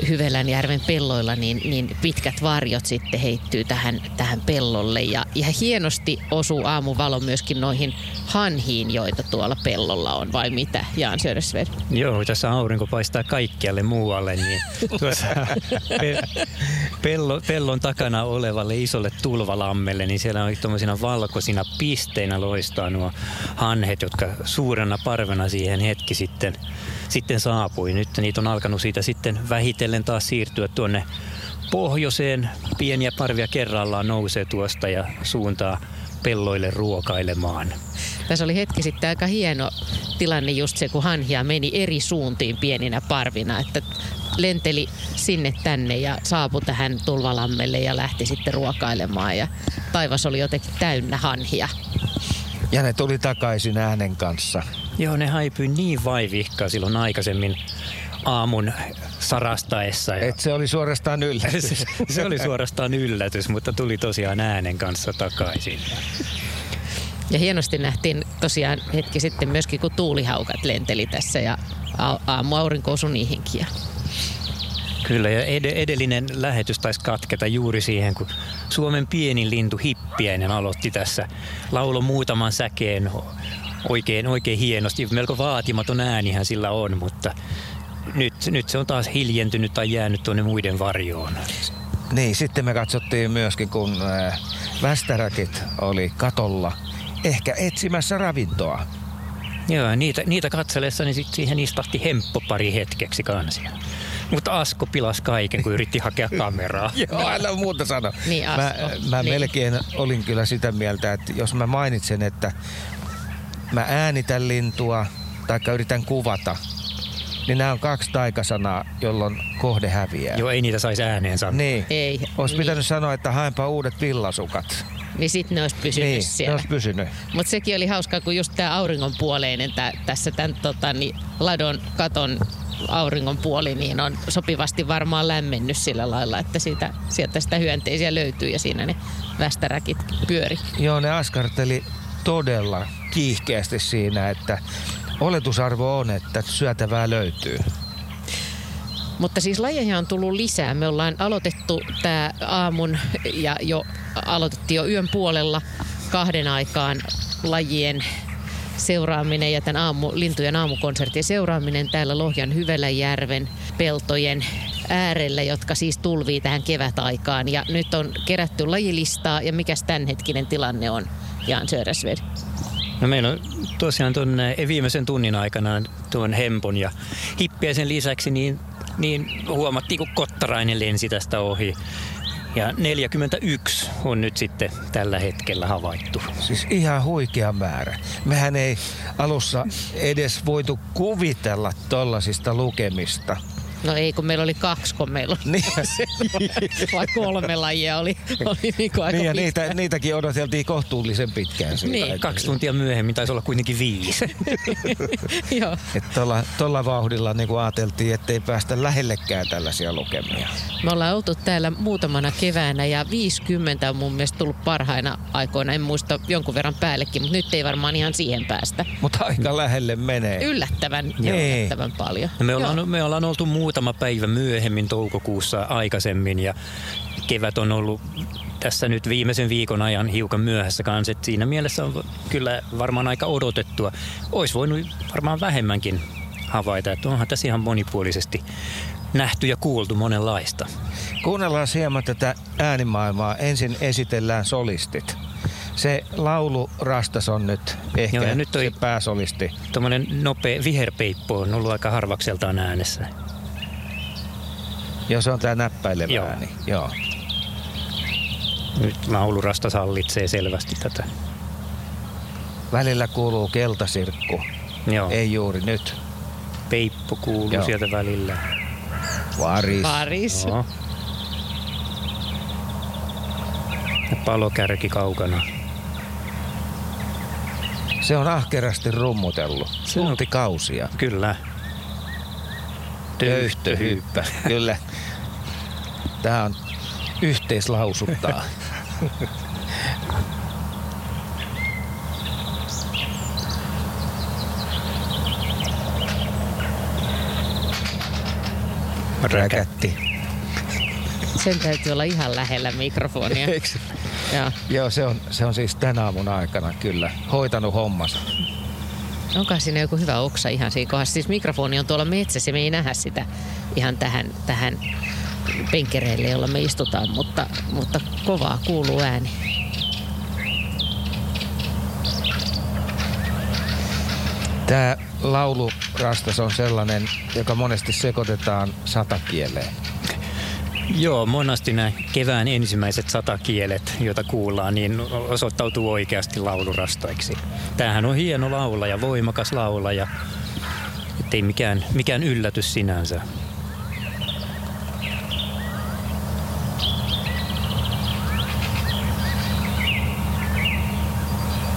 Hyvelänjärven pelloilla, niin, niin pitkät varjot sitten heittyy tähän, tähän pellolle. Ja, ja hienosti osuu aamuvalo myöskin noihin hanhiin, joita tuolla pellolla on, vai mitä, Jaan Södersved? Joo, tässä aurinko paistaa kaikkialle muualle, niin tuossa pe- pello, pellon takana olevalle isolle tulvalammelle, niin siellä on tuommoisina valkoisina pisteinä loistaa nuo hanhet, jotka suurena parvena siihen hetki sitten, sitten saapui. Nyt niitä on alkanut siitä sitten vähitellen taas siirtyä tuonne pohjoiseen. Pieniä parvia kerrallaan nousee tuosta ja suuntaa pelloille ruokailemaan. Tässä oli hetki sitten aika hieno tilanne just se, kun hanhia meni eri suuntiin pieninä parvina, että lenteli sinne tänne ja saapui tähän tulvalammelle ja lähti sitten ruokailemaan ja taivas oli jotenkin täynnä hanhia. Ja ne tuli takaisin äänen kanssa. Joo, ne haipui niin vaivihkaa silloin aikaisemmin aamun sarastaessa. Et se oli suorastaan yllätys. se oli suorastaan yllätys, mutta tuli tosiaan äänen kanssa takaisin. Ja hienosti nähtiin tosiaan hetki sitten myöskin, kun tuulihaukat lenteli tässä ja aamu aurinko osui niihinkin. Kyllä, ja ed- edellinen lähetys taisi katketa juuri siihen, kun Suomen pienin lintu Hippiäinen aloitti tässä laulo muutaman säkeen oikein, oikein hienosti. Melko vaatimaton äänihän sillä on, mutta nyt, nyt se on taas hiljentynyt tai jäänyt tuonne muiden varjoon. Niin, sitten me katsottiin myöskin, kun äh, västäräkit oli katolla ehkä etsimässä ravintoa. Joo, niitä, niitä katsellessa niin sit siihen istahti hemppo pari hetkeksi kansia. Mutta Asko pilas kaiken, kun yritti hakea kameraa. Joo, älä muuta sano. Niin, Asko. Mä, mä niin. melkein olin kyllä sitä mieltä, että jos mä mainitsen, että mä äänitän lintua tai yritän kuvata, niin nämä on kaksi taikasanaa, jolloin kohde häviää. Joo, ei niitä saisi ääneen sanoa. Niin. Ei. Olisi niin. pitänyt sanoa, että haenpa uudet villasukat. Niin sitten ne olisi pysynyt niin, siellä. ne olisi pysynyt. Mutta sekin oli hauskaa, kun just tämä auringonpuoleinen tää, tässä tämän tota, niin, ladon katon auringon puoli, niin on sopivasti varmaan lämmennyt sillä lailla, että siitä, sieltä sitä hyönteisiä löytyy ja siinä ne västäräkit pyöri. Joo, ne askarteli todella kiihkeästi siinä, että oletusarvo on, että syötävää löytyy. Mutta siis lajeja on tullut lisää. Me ollaan aloitettu tämä aamun ja jo aloitettiin jo yön puolella kahden aikaan lajien seuraaminen ja tämän aamu, lintujen aamukonsertin seuraaminen täällä Lohjan Hyveläjärven peltojen äärellä, jotka siis tulvii tähän kevätaikaan. Ja nyt on kerätty lajilistaa ja mikä tämänhetkinen tilanne on, Jan Södersved? No meillä on tosiaan tuon viimeisen tunnin aikana tuon hempon ja hippiäisen lisäksi niin, niin huomattiin, kun kottarainen lensi tästä ohi. Ja 41 on nyt sitten tällä hetkellä havaittu. Siis ihan huikea määrä. Mehän ei alussa edes voitu kuvitella tollasista lukemista. No ei, kun meillä oli kaksi, kun meillä oli niin. vai kolme lajia oli, oli niin kuin aika niin, ja niitä, niitäkin odoteltiin kohtuullisen pitkään. Siitä niin. Kaksi tuntia myöhemmin taisi olla kuitenkin viisi. Joo. Että tuolla, tuolla vauhdilla niin kuin ajateltiin, ettei päästä lähellekään tällaisia lukemia. Me ollaan oltu täällä muutamana keväänä ja 50 on mun mielestä tullut parhaina aikoina. En muista jonkun verran päällekin, mutta nyt ei varmaan ihan siihen päästä. Mutta aika lähelle menee. Yllättävän, niin. yllättävän paljon. Me ollaan, me ollaan oltu muutama päivä myöhemmin toukokuussa aikaisemmin ja kevät on ollut tässä nyt viimeisen viikon ajan hiukan myöhässä kanssa. Että siinä mielessä on kyllä varmaan aika odotettua. Olisi voinut varmaan vähemmänkin havaita, että onhan tässä ihan monipuolisesti nähty ja kuultu monenlaista. Kuunnellaan hieman tätä äänimaailmaa. Ensin esitellään solistit. Se laulu Rastas on nyt ehkä Joo, ja nyt toi se pääsolisti. Tuommoinen nopea viherpeippo on ollut aika harvakseltaan äänessä. Joo, se on tää näppäilevä Joo. ääni. Joo. Nyt laulurasta sallitsee selvästi tätä. Välillä kuuluu keltasirkku. Joo. Ei juuri nyt. Peippo kuuluu Joo. sieltä välillä. Varis. Varis. Joo. Ja palokärki kaukana. Se on ahkerasti rummutellut. Se on kausia. Kyllä. Töyhtöhyyppä. Kyllä. Tämä on yhteislausuttaa. Räkätti. Sen täytyy olla ihan lähellä mikrofonia. Eikö? Joo. Joo, se on, se on siis tänä aamun aikana kyllä hoitanut hommansa. Onko siinä joku hyvä oksa ihan siinä kohdassa? Siis mikrofoni on tuolla metsässä, me ei nähdä sitä ihan tähän, tähän penkkereille, jolla me istutaan, mutta, mutta kovaa kuuluu ääni. Tämä laulurastas on sellainen, joka monesti sekoitetaan satakieleen. Joo, monasti nämä kevään ensimmäiset satakielet, joita kuullaan, niin osoittautuu oikeasti laulurastoiksi. Tämähän on hieno laulaja, voimakas laulaja, ettei mikään, mikään yllätys sinänsä.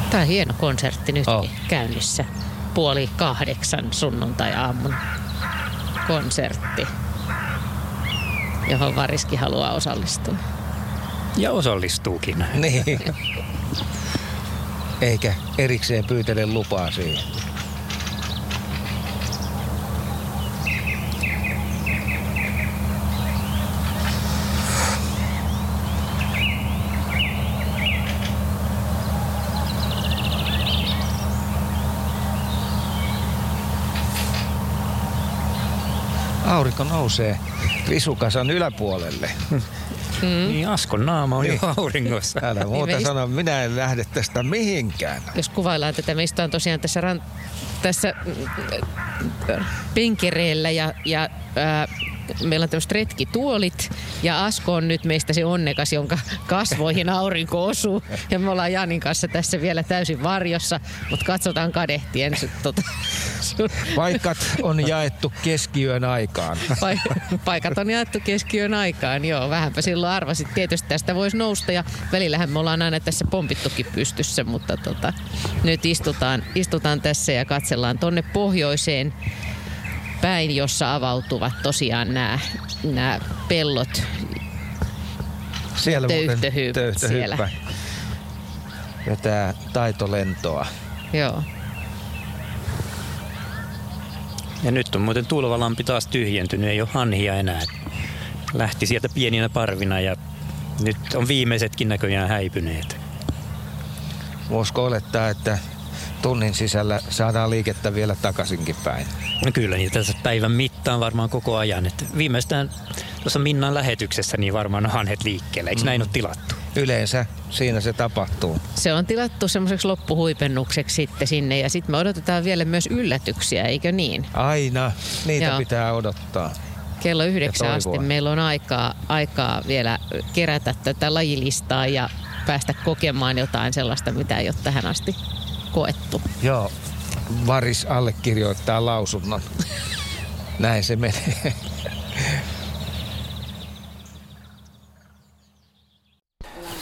Tämä on hieno konsertti nyt Oh. käynnissä. Puoli kahdeksan sunnuntai-aamun konsertti, johon Variski haluaa osallistua. Ja osallistuukin. Niin. Eikä erikseen pyytele lupaa siihen. Aurinko nousee risukasan yläpuolelle. Mm. Niin Askon naama on Niin. jo auringossa. Älä muuta Niin sano, minä en lähde tästä mihinkään. Jos kuvaillaan tätä, me istutaan tosiaan tässä, ran, tässä äh, penkereillä ja, ja ää, meillä on tämmöiset retkituolit ja Asko on nyt meistä se onnekas, jonka kasvoihin aurinko osuu. Ja me ollaan Janin kanssa tässä vielä täysin varjossa, mutta katsotaan kadehtien. Tota, sun, Paikat on jaettu keskiyön aikaan. Paik- paikat on jaettu keskiyön aikaan, joo. Vähänpä silloin arvasit. Tietysti tästä voisi nousta ja välillähän me ollaan aina tässä pompittukin pystyssä, mutta tota, nyt istutaan, istutaan tässä ja katsellaan tonne pohjoiseen päin, jossa avautuvat tosiaan nämä, nämä pellot. Siellä Töyhtöhyppä töyhtöhyppä. siellä. Vetää taitolentoa. Joo. Ja nyt on muuten Tulvalampi taas tyhjentynyt, ei ole hanhia enää. Lähti sieltä pieninä parvina ja nyt on viimeisetkin näköjään häipyneet. Voisiko olettaa, että tunnin sisällä saadaan liikettä vielä takaisinkin päin? No kyllä niitä tässä päivän mittaan varmaan koko ajan. Että viimeistään tuossa Minnan lähetyksessä niin varmaan on hanhet liikkeellä. Eikö näin ole tilattu? Yleensä siinä se tapahtuu. Se on tilattu semmoiseksi loppuhuipennukseksi sitten sinne ja sitten me odotetaan vielä myös yllätyksiä, eikö niin? Aina niitä Joo. pitää odottaa. kello yhdeksän asti meillä on aikaa, aikaa vielä kerätä tätä lajilistaa ja päästä kokemaan jotain sellaista, mitä ei ole tähän asti koettu. Joo, Varis allekirjoittaa lausunnon. Näin se menee.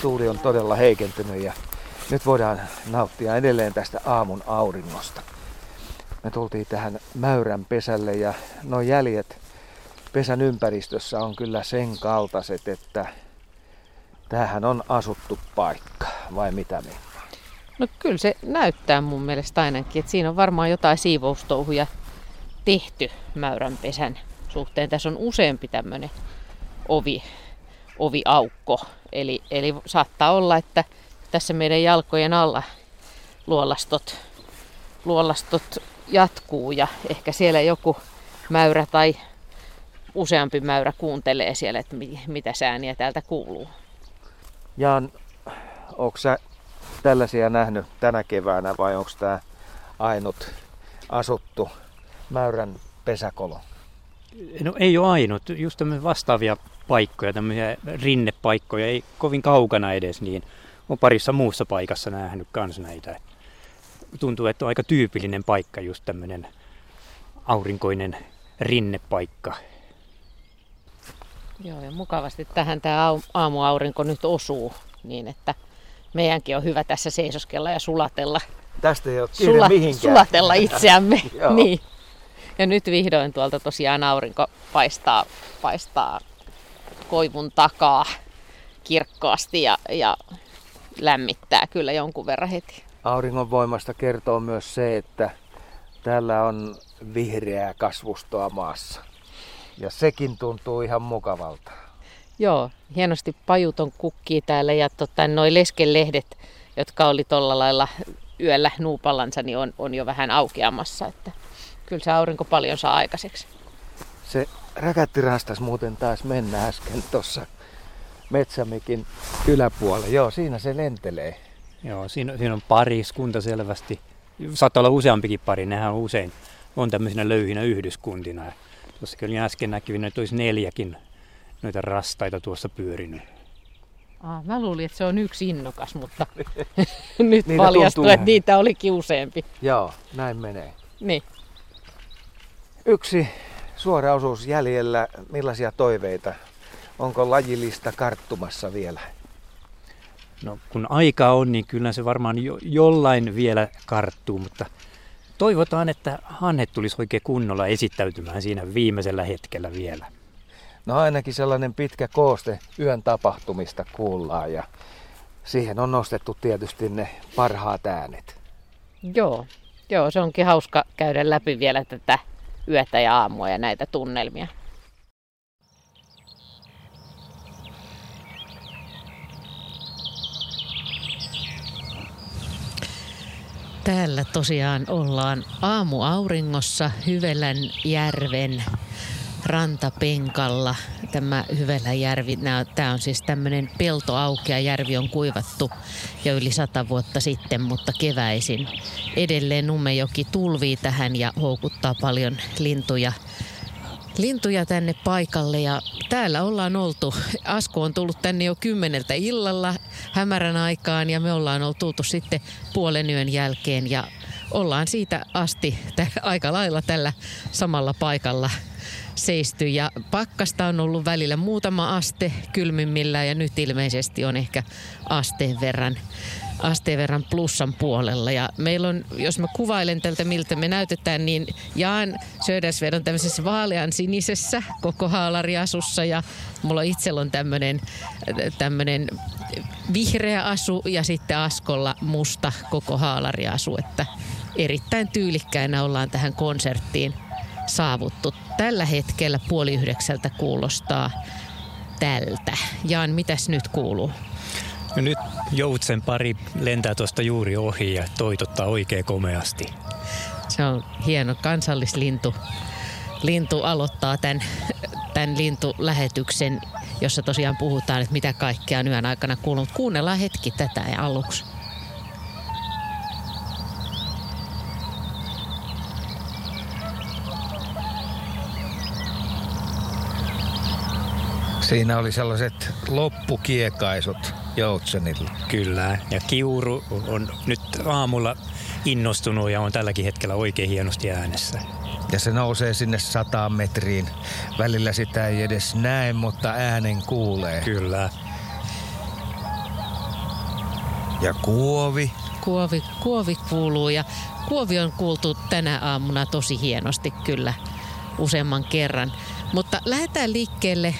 Tuuli on todella heikentynyt ja nyt voidaan nauttia edelleen tästä aamun auringosta. Me tultiin tähän Mäyrän pesälle ja nuo jäljet pesän ympäristössä on kyllä sen kaltaiset, että tämähän on asuttu paikka, vai mitä me? No kyllä se näyttää mun mielestä ainakin, että siinä on varmaan jotain siivoustouhuja tehty mäyränpesän suhteen. Tässä on useampi tämmöinen ovi, oviaukko, eli, eli saattaa olla, että tässä meidän jalkojen alla luolastot, luolastot jatkuu ja ehkä siellä joku mäyrä tai useampi mäyrä kuuntelee siellä, että mi- mitä sääniä täältä kuuluu. Jan, onko sä tällaisia nähnyt tänä keväänä vai onko tämä ainut asuttu Mäyrän pesäkolo? No ei ole ainut. Just tämmöisiä vastaavia paikkoja, tämmöisiä rinnepaikkoja, ei kovin kaukana edes, niin on parissa muussa paikassa nähnyt kans näitä. Tuntuu, että on aika tyypillinen paikka just tämmöinen aurinkoinen rinnepaikka. Joo, ja mukavasti tähän tämä aamuaurinko nyt osuu niin, että meidänkin on hyvä tässä seisoskella ja sulatella, Tästä ei ole sula, mihinkään. sulatella itseämme. Niin. Ja nyt vihdoin tuolta tosiaan aurinko paistaa, paistaa koivun takaa kirkkaasti ja, ja lämmittää kyllä jonkun verran heti. Auringon voimasta kertoo myös se, että täällä on vihreää kasvustoa maassa. Ja sekin tuntuu ihan mukavalta. Joo, hienosti pajuton kukkii täällä ja tota, noi leskelehdet, jotka oli tuolla lailla yöllä nuupallansa, niin on, on jo vähän aukeamassa. Että kyllä se aurinko paljon saa aikaiseksi. Se räkätti rastas muuten taas mennä äsken tuossa metsämikin yläpuolella. Joo, siinä se lentelee. Joo, siinä, siinä on pariskunta selvästi. Saattaa olla useampikin pari, nehän on usein on tämmöisinä löyhinä yhdyskuntina. Tuossa kyllä äsken näkyvin, että olisi neljäkin noita rastaita tuossa pyörinyt. Ah, mä luulin, että se on yksi innokas, mutta nyt paljastui, että niitä olikin useampi. Joo, näin menee. Niin. Yksi suora osuus jäljellä. Millaisia toiveita? Onko lajilista karttumassa vielä? No kun aika on, niin kyllä se varmaan jo, jollain vielä karttuu, mutta toivotaan, että Hanne tulisi oikein kunnolla esittäytymään siinä viimeisellä hetkellä vielä. No ainakin sellainen pitkä kooste yön tapahtumista kuullaan ja siihen on nostettu tietysti ne parhaat äänet. Joo, joo se onkin hauska käydä läpi vielä tätä yötä ja aamua ja näitä tunnelmia. Täällä tosiaan ollaan aamuauringossa Hyvelän järven rantapenkalla. Tämä Hyveläjärvi, tämä on siis tämmöinen peltoaukea. Järvi on kuivattu jo yli sata vuotta sitten, mutta keväisin. Edelleen Nummejoki tulvii tähän ja houkuttaa paljon lintuja lintuja tänne paikalle ja täällä ollaan oltu. Asku on tullut tänne jo kymmeneltä illalla hämärän aikaan ja me ollaan oltu sitten puolen yön jälkeen ja ollaan siitä asti aika lailla tällä samalla paikalla seisty ja pakkasta on ollut välillä muutama aste kylmimmillä ja nyt ilmeisesti on ehkä asteen verran asteen verran plussan puolella. Ja meillä on, jos mä kuvailen tältä miltä me näytetään, niin Jaan Södersved on tämmöisessä vaalean sinisessä koko haalariasussa ja mulla itsellä on tämmöinen tämmönen vihreä asu ja sitten Askolla musta koko haalariasu, että erittäin tyylikkäinä ollaan tähän konserttiin saavuttu. Tällä hetkellä puoli yhdeksältä kuulostaa tältä. Jaan, mitäs nyt kuuluu? No nyt joutsen pari lentää tuosta juuri ohi ja toitottaa oikein komeasti. Se on hieno kansallislintu. Lintu aloittaa tämän, tämän lintulähetyksen, jossa tosiaan puhutaan, että mitä kaikkea on yön aikana kuulunut. Kuunnellaan hetki tätä ja aluksi. Siinä oli sellaiset loppukiekaisut Joutsenilla. Kyllä, ja Kiuru on nyt aamulla innostunut ja on tälläkin hetkellä oikein hienosti äänessä. Ja se nousee sinne sataan metriin. Välillä sitä ei edes näe, mutta äänen kuulee. Kyllä. Ja kuovi. Kuovi, kuovi kuuluu ja kuovi on kuultu tänä aamuna tosi hienosti kyllä useamman kerran. Mutta lähdetään liikkeelle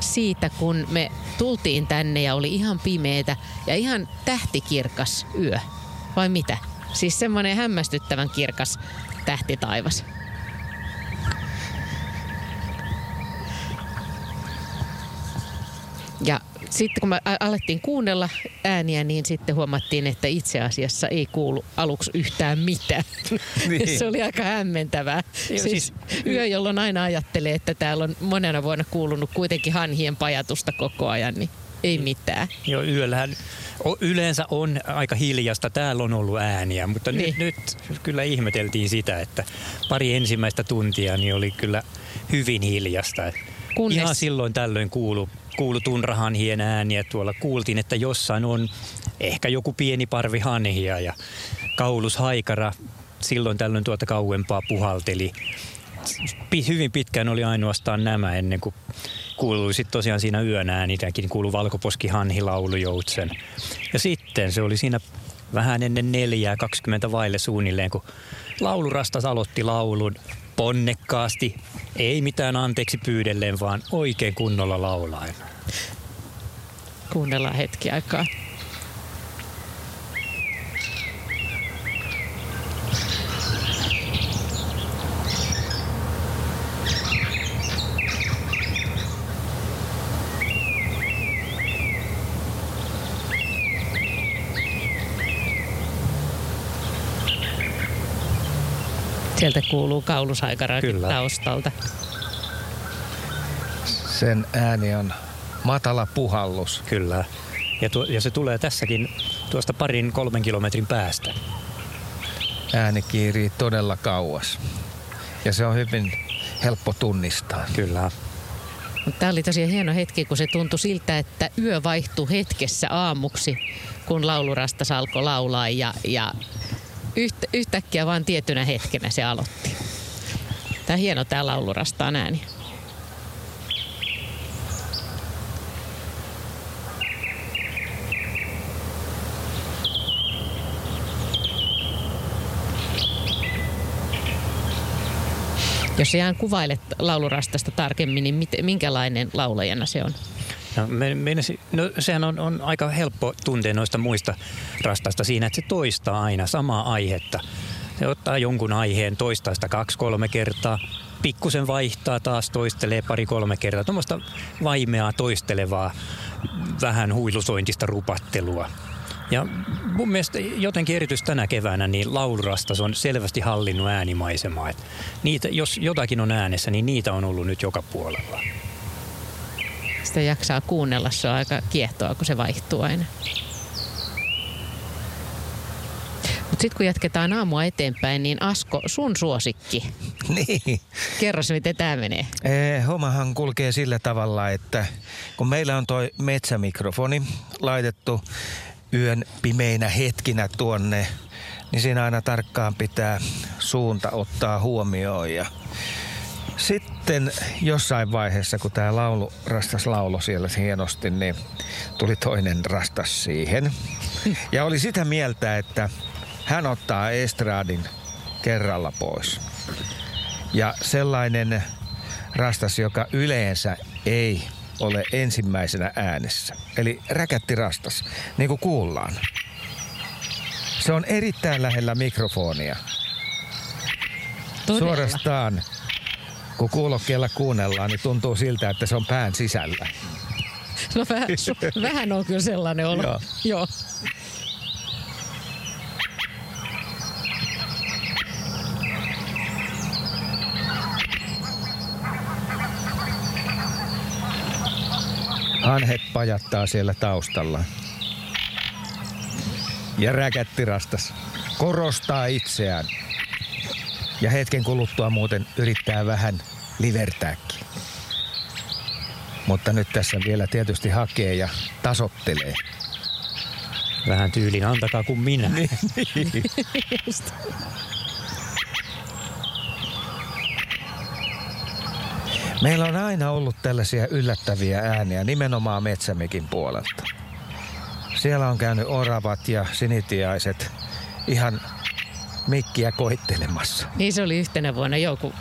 siitä, kun me tultiin tänne ja oli ihan pimeetä ja ihan tähtikirkas yö. Vai mitä? Siis semmoinen hämmästyttävän kirkas tähtitaivas. Ja sitten kun me alettiin kuunnella ääniä, niin sitten huomattiin, että itse asiassa ei kuulu aluksi yhtään mitään. Niin. Se oli aika hämmentävää. Joo, siis, siis yö, jolloin aina ajattelee, että täällä on monena vuonna kuulunut kuitenkin hanhien pajatusta koko ajan, niin ei mitään. Joo, yöllähän yleensä on aika hiljasta. Täällä on ollut ääniä, mutta niin. nyt, nyt kyllä ihmeteltiin sitä, että pari ensimmäistä tuntia niin oli kyllä hyvin hiljasta. Kunnes... Ihan silloin tällöin kuulu kuulu tunrahanhien ääniä tuolla. Kuultiin, että jossain on ehkä joku pieni parvi hanhia ja kaulushaikara silloin tällöin tuota kauempaa puhalteli. Hyvin pitkään oli ainoastaan nämä ennen kuin kuului sitten tosiaan siinä yön äänitäkin, kuului valkoposkihanhilaulu joutsen. Ja sitten se oli siinä vähän ennen neljää, 20 vaille suunnilleen, kun laulurastas aloitti laulun ponnekkaasti, ei mitään anteeksi pyydelleen, vaan oikein kunnolla laulaen. Kuunnellaan hetki aikaa. Sieltä kuuluu kaulusaikaraakin taustalta. Sen ääni on matala puhallus. Kyllä. Ja, tuo, ja se tulee tässäkin tuosta parin kolmen kilometrin päästä. Ääni kiirii todella kauas. Ja se on hyvin helppo tunnistaa. Kyllä. Tämä oli tosiaan hieno hetki, kun se tuntui siltä, että yö vaihtui hetkessä aamuksi, kun laulurastas alkoi laulaa ja, ja yht, yhtäkkiä vaan tietynä hetkenä se aloitti. Tämä hieno tämä laulurastaan ääni. Jos ihan kuvailet laulurastasta tarkemmin, niin mit, minkälainen laulajana se on? No, me, meinasi, no sehän on, on aika helppo tuntea noista muista rastasta siinä, että se toistaa aina samaa aihetta. Se ottaa jonkun aiheen, toistaa sitä kaksi-kolme kertaa, pikkusen vaihtaa taas, toistelee pari-kolme kertaa. Tuommoista vaimeaa toistelevaa, vähän huilusointista rupattelua. Ja mun mielestä jotenkin erityisesti tänä keväänä niin laulurastas on selvästi hallinnut äänimaisemaa. Et niitä, jos jotakin on äänessä, niin niitä on ollut nyt joka puolella. Sitä jaksaa kuunnella, se on aika kiehtoa, kun se vaihtuu aina. Mutta sitten kun jatketaan aamua eteenpäin, niin Asko, sun suosikki. Niin. Kerros, miten tämä menee. Eh, hommahan kulkee sillä tavalla, että kun meillä on toi metsämikrofoni laitettu yön pimeinä hetkinä tuonne, niin siinä aina tarkkaan pitää suunta ottaa huomioon. Ja sitten jossain vaiheessa, kun tämä laulu, rastas laulo siellä hienosti, niin tuli toinen rastas siihen. Ja oli sitä mieltä, että hän ottaa estradin kerralla pois. Ja sellainen rastas, joka yleensä ei ole ensimmäisenä äänessä. Eli räkätti rastas, niin kuin kuullaan. Se on erittäin lähellä mikrofonia. Todella. Suorastaan, kun kuulokkeella kuunnellaan, niin tuntuu siltä, että se on pään sisällä. No vähän, vähän on kyllä sellainen olo. Joo. Joo. Hanhet pajattaa siellä taustalla. Ja räkätti rastas korostaa itseään. Ja hetken kuluttua muuten yrittää vähän livertääkin. Mutta nyt tässä vielä tietysti hakee ja tasottelee. Vähän tyylin, antakaa kuin minä. Niin. Meillä on aina ollut tällaisia yllättäviä ääniä nimenomaan metsämekin puolelta. Siellä on käynyt oravat ja sinitiaiset ihan mikkiä koittelemassa. Niin se oli yhtenä vuonna joku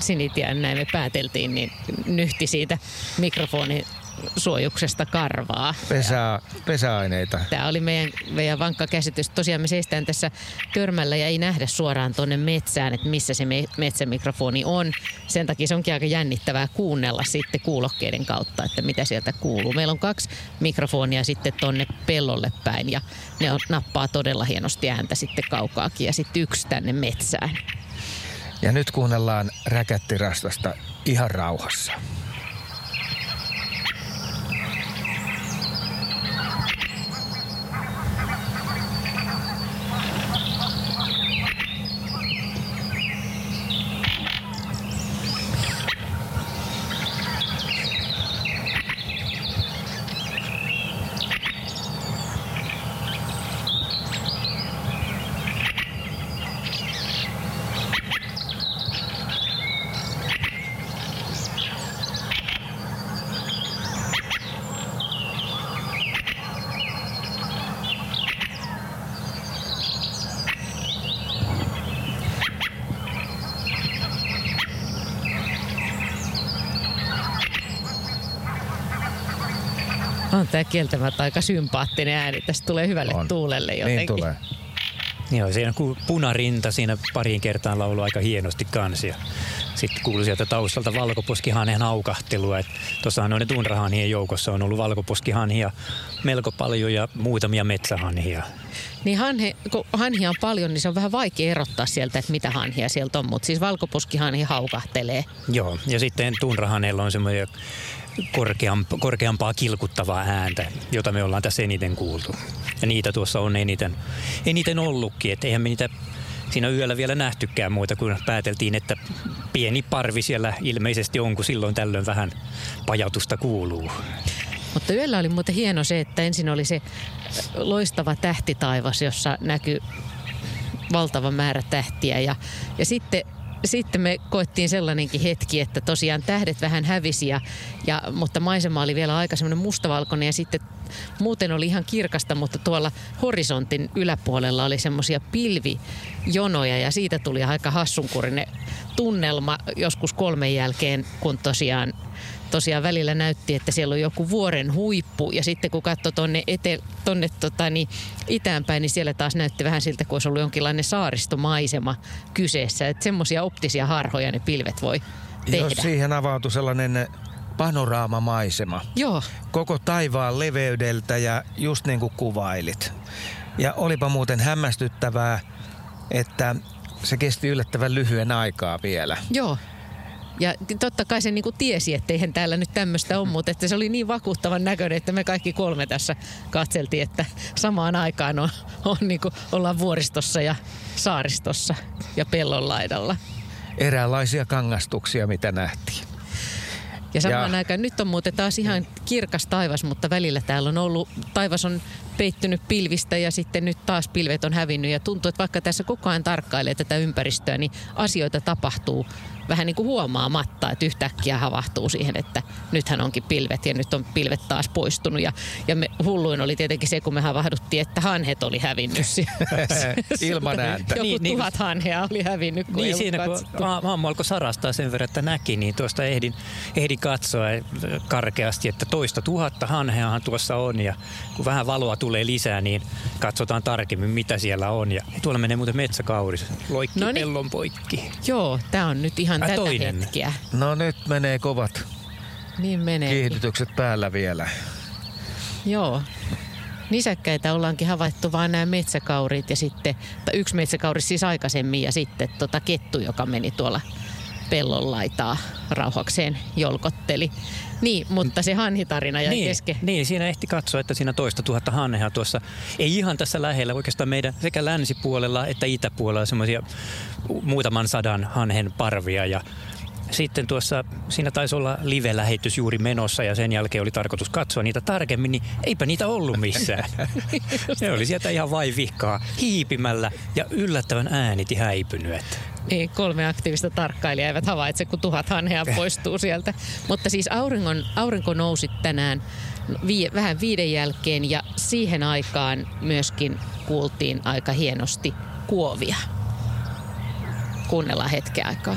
sinitian, näin me pääteltiin, niin nyhti siitä mikrofonin suojuksesta karvaa. Pesä, pesäaineita. Tämä oli meidän, meidän vankka käsitys. Tosiaan me seistään tässä törmällä ja ei nähdä suoraan tuonne metsään, että missä se me, metsämikrofoni on. Sen takia se onkin aika jännittävää kuunnella sitten kuulokkeiden kautta, että mitä sieltä kuuluu. Meillä on kaksi mikrofonia sitten tonne pellolle päin ja ne on, nappaa todella hienosti ääntä sitten kaukaakin ja sitten yksi tänne metsään. Ja nyt kuunnellaan räkättirastasta ihan rauhassa. On tämä kieltämättä aika sympaattinen ääni. Tästä tulee hyvälle On. tuulelle jotenkin. Niin tulee. Joo, siinä kun punarinta siinä pariin kertaan laulu aika hienosti kansia. Sitten kuului sieltä taustalta valkoposkihanhen aukahtelua. Tuossahan noiden tunrahanhien joukossa on ollut valkoposkihanhia melko paljon ja muutamia metsähanhia. Niin hanhe, kun hanhia on paljon, niin se on vähän vaikea erottaa sieltä, että mitä hanhia sieltä on. Mutta siis valkoposkihanhi haukahtelee. Joo, ja sitten tunrahaneella on semmoinen korkeampaa, korkeampaa kilkuttavaa ääntä, jota me ollaan tässä eniten kuultu. Ja niitä tuossa on eniten, eniten ollutkin, että eihän me niitä siinä yöllä vielä nähtykään muuta kuin pääteltiin, että pieni parvi siellä ilmeisesti on, kun silloin tällöin vähän pajatusta kuuluu. Mutta yöllä oli muuten hieno se, että ensin oli se loistava tähtitaivas, jossa näkyy valtava määrä tähtiä. Ja, ja sitten sitten me koettiin sellainenkin hetki, että tosiaan tähdet vähän hävisi, ja, ja, mutta maisema oli vielä aika semmoinen mustavalkoinen ja sitten muuten oli ihan kirkasta, mutta tuolla horisontin yläpuolella oli semmoisia pilvijonoja ja siitä tuli aika hassunkurinen tunnelma joskus kolmen jälkeen, kun tosiaan tosiaan välillä näytti, että siellä on joku vuoren huippu ja sitten kun katsoi tuonne, tonne tota, niin itäänpäin, niin siellä taas näytti vähän siltä, kuin olisi ollut jonkinlainen saaristomaisema kyseessä. Että semmoisia optisia harhoja ne pilvet voi tehdä. Jos siihen avautui sellainen panoraamamaisema. Joo. Koko taivaan leveydeltä ja just niin kuin kuvailit. Ja olipa muuten hämmästyttävää, että se kesti yllättävän lyhyen aikaa vielä. Joo. Ja totta kai se niin kuin tiesi, että eihän täällä nyt tämmöistä ole, mutta että se oli niin vakuuttavan näköinen, että me kaikki kolme tässä katseltiin, että samaan aikaan on, on niin kuin ollaan vuoristossa ja saaristossa ja pellon laidalla. Eräänlaisia kangastuksia, mitä nähtiin. Ja samaan ja. aikaan nyt on muuten taas ihan kirkas taivas, mutta välillä täällä on ollut, taivas on peittynyt pilvistä ja sitten nyt taas pilvet on hävinnyt. Ja tuntuu, että vaikka tässä koko ajan tarkkailee tätä ympäristöä, niin asioita tapahtuu vähän niin kuin huomaamatta, että yhtäkkiä havahtuu siihen, että nythän onkin pilvet ja nyt on pilvet taas poistunut. Ja, ja me, hulluin oli tietenkin se, kun me havahduttiin, että hanhet oli hävinnyt. Ilman ääntä. Joku niin, niin tuhat niin, hanhea oli hävinnyt. Kun niin siinä, kun aamu alkoi sarastaa sen verran, että näki, niin tuosta ehdin, ehdin katsoa karkeasti, että toista tuhatta hanheahan tuossa on. Ja kun vähän valoa tulee lisää, niin katsotaan tarkemmin, mitä siellä on. Ja tuolla menee muuten metsäkauris. Loikki no niin. pellon poikki. Joo, tämä on nyt ihan Ä, tätä toinen. hetkeä. No nyt menee kovat niin menee. kiihdytykset päällä vielä. Joo. Nisäkkäitä ollaankin havaittu vain nämä metsäkaurit ja sitten, tai yksi metsäkauris siis aikaisemmin ja sitten tota kettu, joka meni tuolla pellon laitaa rauhakseen jolkotteli. Niin, mutta se hanhitarina jäi niin, kesken. Niin, siinä ehti katsoa, että siinä toista tuhatta hanhea tuossa, ei ihan tässä lähellä, oikeastaan meidän sekä länsipuolella että itäpuolella semmoisia muutaman sadan hanhen parvia ja sitten tuossa, siinä taisi olla live-lähetys juuri menossa ja sen jälkeen oli tarkoitus katsoa niitä tarkemmin, niin eipä niitä ollut missään. Se oli sieltä ihan vaivihkaa hiipimällä ja yllättävän ääniti häipynyt. Niin, kolme aktiivista tarkkailijaa eivät havaitse, kun tuhat hanhea poistuu sieltä. Mutta siis auringon, aurinko nousi tänään vi, vähän viiden jälkeen ja siihen aikaan myöskin kuultiin aika hienosti kuovia. Kuunnellaan hetken aikaa.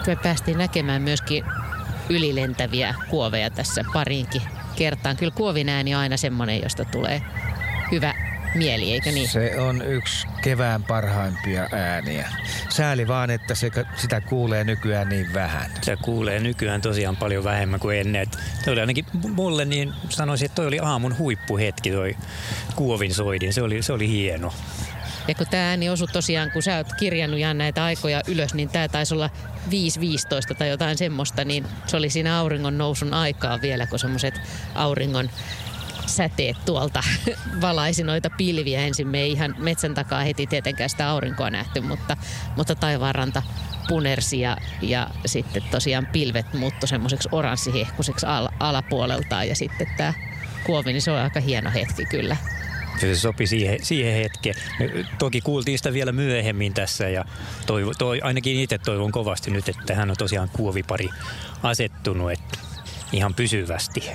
Sitten me päästiin näkemään myöskin ylilentäviä kuoveja tässä pariinkin kertaan. Kyllä kuovin ääni on aina semmoinen, josta tulee hyvä mieli, eikö niin? Se on yksi kevään parhaimpia ääniä. Sääli vaan, että se, sitä kuulee nykyään niin vähän. Se kuulee nykyään tosiaan paljon vähemmän kuin ennen. Se oli ainakin mulle niin sanoisin, että toi oli aamun huippuhetki toi kuovin soidin. Se oli, se oli hieno. Ja kun tämä ääni osui tosiaan, kun sä oot kirjannut Jan näitä aikoja ylös, niin tämä taisi olla 5.15 tai jotain semmoista, niin se oli siinä auringon nousun aikaa vielä, kun semmoiset auringon säteet tuolta valaisi noita pilviä. Ensin me ei ihan metsän takaa heti tietenkään sitä aurinkoa nähty, mutta, mutta taivaanranta punersi ja, ja sitten tosiaan pilvet muuttu semmoiseksi oranssihehkuiseksi al, alapuoleltaan ja sitten tämä kuovi, niin se on aika hieno hetki kyllä. Se sopi siihen, siihen hetkeen. Toki kuultiin sitä vielä myöhemmin tässä ja toivo, toi, ainakin itse toivon kovasti nyt, että hän on tosiaan kuovipari asettunut että ihan pysyvästi.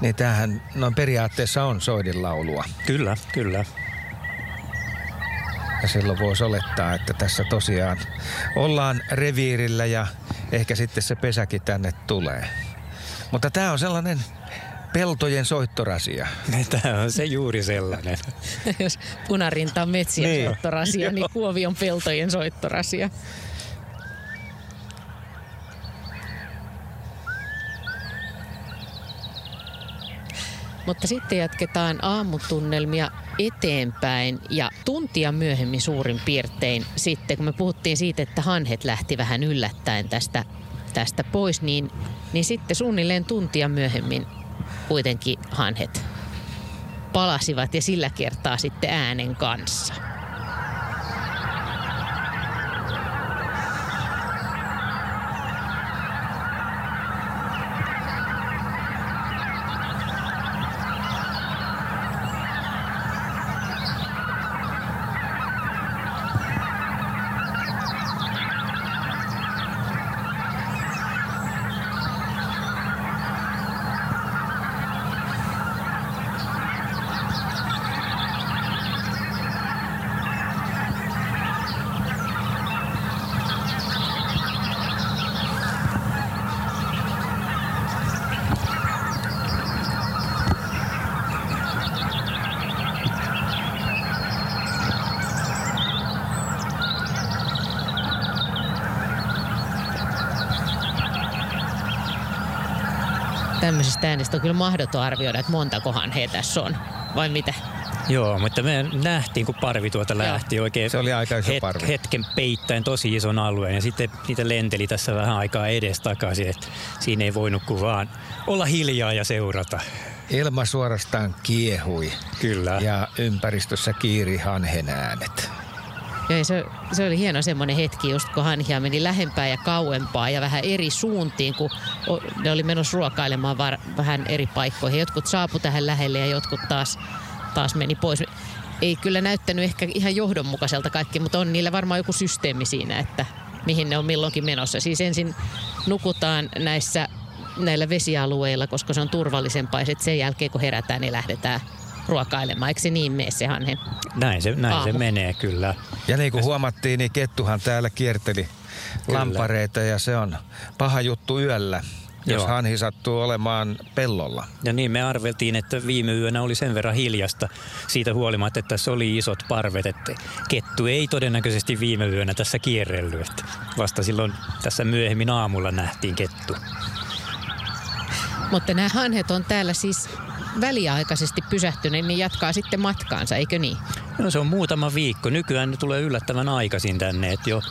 Niin tämähän noin periaatteessa on soidinlaulua. Kyllä, kyllä. Ja silloin voisi olettaa, että tässä tosiaan ollaan reviirillä ja ehkä sitten se pesäkin tänne tulee. Mutta tämä on sellainen peltojen soittorasia. Tämä on se juuri sellainen. Jos punarinta on metsien niin. soittorasia, niin kuovi on peltojen soittorasia. Mutta sitten jatketaan aamutunnelmia eteenpäin ja tuntia myöhemmin suurin piirtein sitten, kun me puhuttiin siitä, että hanhet lähti vähän yllättäen tästä, tästä pois, niin, niin sitten suunnilleen tuntia myöhemmin kuitenkin hanhet palasivat ja sillä kertaa sitten äänen kanssa. Tämmöisestä äänestä on kyllä mahdoton arvioida, että montakohan he tässä on. Vai mitä? Joo, mutta me nähtiin, kun parvi tuota lähti Joo. oikein Se oli aika iso het- parvi. hetken peittäen tosi ison alueen ja sitten niitä lenteli tässä vähän aikaa edes takaisin, että siinä ei voinut kuin vaan olla hiljaa ja seurata. Ilma suorastaan kiehui. Kyllä. Ja ympäristössä kiiri hanhen äänet. Joo, se, se oli hieno semmoinen hetki, just kun hanhia meni lähempää ja kauempaa ja vähän eri suuntiin, kun ne oli menossa ruokailemaan var, vähän eri paikkoihin. Jotkut saapu tähän lähelle ja jotkut taas, taas meni pois. Ei kyllä näyttänyt ehkä ihan johdonmukaiselta kaikki, mutta on niillä varmaan joku systeemi siinä, että mihin ne on milloinkin menossa. Siis ensin nukutaan näissä näillä vesialueilla, koska se on turvallisempaa. Ja sen jälkeen, kun herätään, niin lähdetään ruokailemaan. Eikö se niin mene se hanhen Näin se, näin se menee kyllä. Ja niin kuin huomattiin, niin kettuhan täällä kierteli kyllä. lampareita ja se on paha juttu yöllä jos Joo. hanhi sattuu olemaan pellolla. Ja niin me arveltiin, että viime yönä oli sen verran hiljasta siitä huolimatta, että tässä oli isot parvet, että kettu ei todennäköisesti viime yönä tässä kierrellyt. Että vasta silloin tässä myöhemmin aamulla nähtiin kettu. Mutta nämä hanhet on täällä siis väliaikaisesti pysähtyneet, niin jatkaa sitten matkaansa, eikö niin? No se on muutama viikko. Nykyään ne tulee yllättävän aikaisin tänne, että jo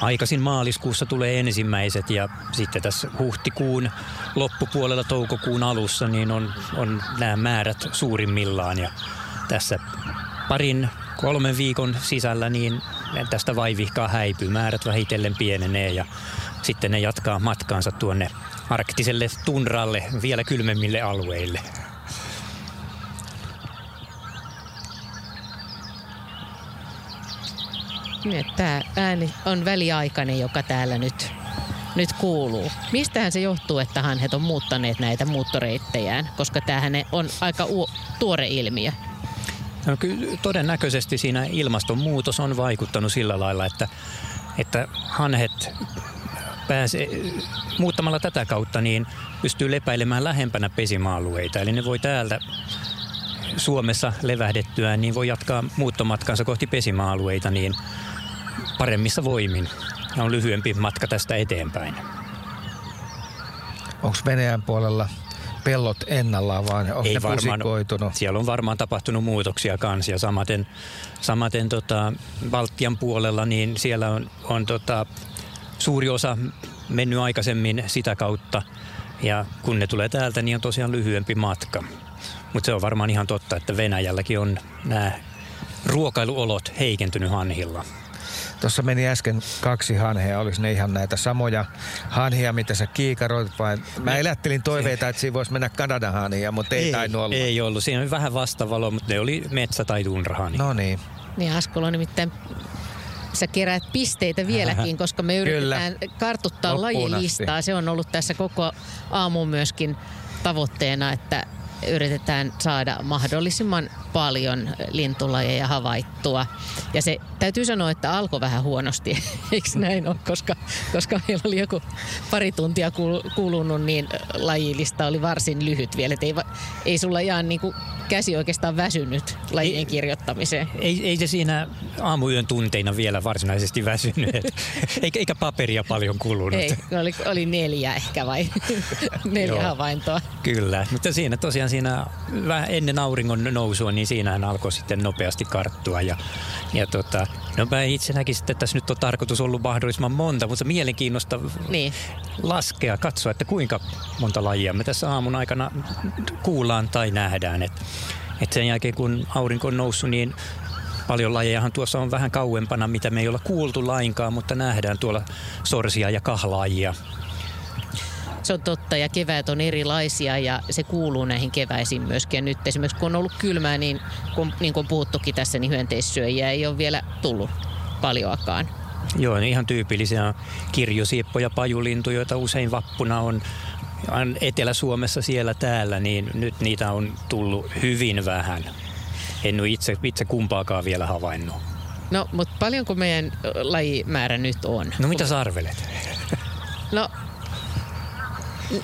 aikaisin maaliskuussa tulee ensimmäiset ja sitten tässä huhtikuun loppupuolella toukokuun alussa niin on, on nämä määrät suurimmillaan ja tässä parin kolmen viikon sisällä niin tästä vaivihkaa häipyy. Määrät vähitellen pienenee ja sitten ne jatkaa matkaansa tuonne arktiselle tunralle vielä kylmemmille alueille. Tämä ääni on väliaikainen, joka täällä nyt, nyt kuuluu. Mistähän se johtuu, että hanhet on muuttaneet näitä muuttoreittejään, koska tämähän on aika u- tuore ilmiö? No, kyllä todennäköisesti siinä ilmastonmuutos on vaikuttanut sillä lailla, että, että hanhet pääsee, muuttamalla tätä kautta niin pystyy lepäilemään lähempänä pesimäalueita. Eli ne voi täältä Suomessa levähdettyä, niin voi jatkaa muuttomatkansa kohti pesimäalueita niin paremmissa voimin. Ja on lyhyempi matka tästä eteenpäin. Onko Venäjän puolella pellot ennallaan, vaan onko Ei ne varmaan, pusikoitunut? Siellä on varmaan tapahtunut muutoksia kanssa ja samaten, samaten tota, Baltian puolella, niin siellä on, on tota, suuri osa mennyt aikaisemmin sitä kautta. Ja kun ne tulee täältä, niin on tosiaan lyhyempi matka. Mutta se on varmaan ihan totta, että Venäjälläkin on nämä ruokailuolot heikentynyt hanhilla. Tuossa meni äsken kaksi hanhea. Olisi ne ihan näitä samoja hanhia, mitä sä kiikaroit vai? Mä elättelin toiveita, että siinä voisi mennä Kanadan hanhia, mutta ei, ei tainnut olla. Ei ollut. Siinä oli vähän vastavalo, mutta ne oli metsä- tai tunrahani. No niin. Niin Askola on nimittäin sä keräät pisteitä vieläkin, koska me yritetään Kyllä. kartuttaa Loppuun lajilistaa. Asti. Se on ollut tässä koko aamu myöskin tavoitteena, että yritetään saada mahdollisimman paljon lintulajeja havaittua. Ja se täytyy sanoa, että alkoi vähän huonosti, eikö näin ole, koska, koska meillä oli joku pari tuntia kulunut, niin lajilista oli varsin lyhyt vielä. Et ei, ei sulla ihan niin kuin käsi oikeastaan väsynyt lajien kirjoittamiseen. Ei, ei se siinä aamuyön tunteina vielä varsinaisesti väsynyt, eikä, eikä paperia paljon kulunut. Ei, oli, oli neljä ehkä vai neljä Joo, havaintoa. Kyllä, mutta siinä tosiaan siinä vähän ennen auringon nousua, niin siinähän alkoi sitten nopeasti karttua. Ja, ja tota, no mä itse näkisin, että tässä nyt on tarkoitus ollut mahdollisimman monta, mutta mielenkiinnosta niin. laskea, katsoa, että kuinka monta lajia me tässä aamun aikana kuullaan tai nähdään. Että et sen jälkeen kun aurinko on noussut, niin paljon lajejahan tuossa on vähän kauempana, mitä me ei olla kuultu lainkaan, mutta nähdään tuolla sorsia ja kahlaajia. Se on totta ja keväät on erilaisia ja se kuuluu näihin keväisiin myöskin. Ja nyt esimerkiksi kun on ollut kylmää, niin kun, niin kuin puhuttukin tässä, niin hyönteissyöjiä ei ole vielä tullut paljoakaan. Joo, niin ihan tyypillisiä kirjosieppo ja pajulintu, joita usein vappuna on Etelä-Suomessa siellä täällä, niin nyt niitä on tullut hyvin vähän. En ole itse, itse kumpaakaan vielä havainnut. No, mutta paljonko meidän lajimäärä nyt on? No mitä sä arvelet? No,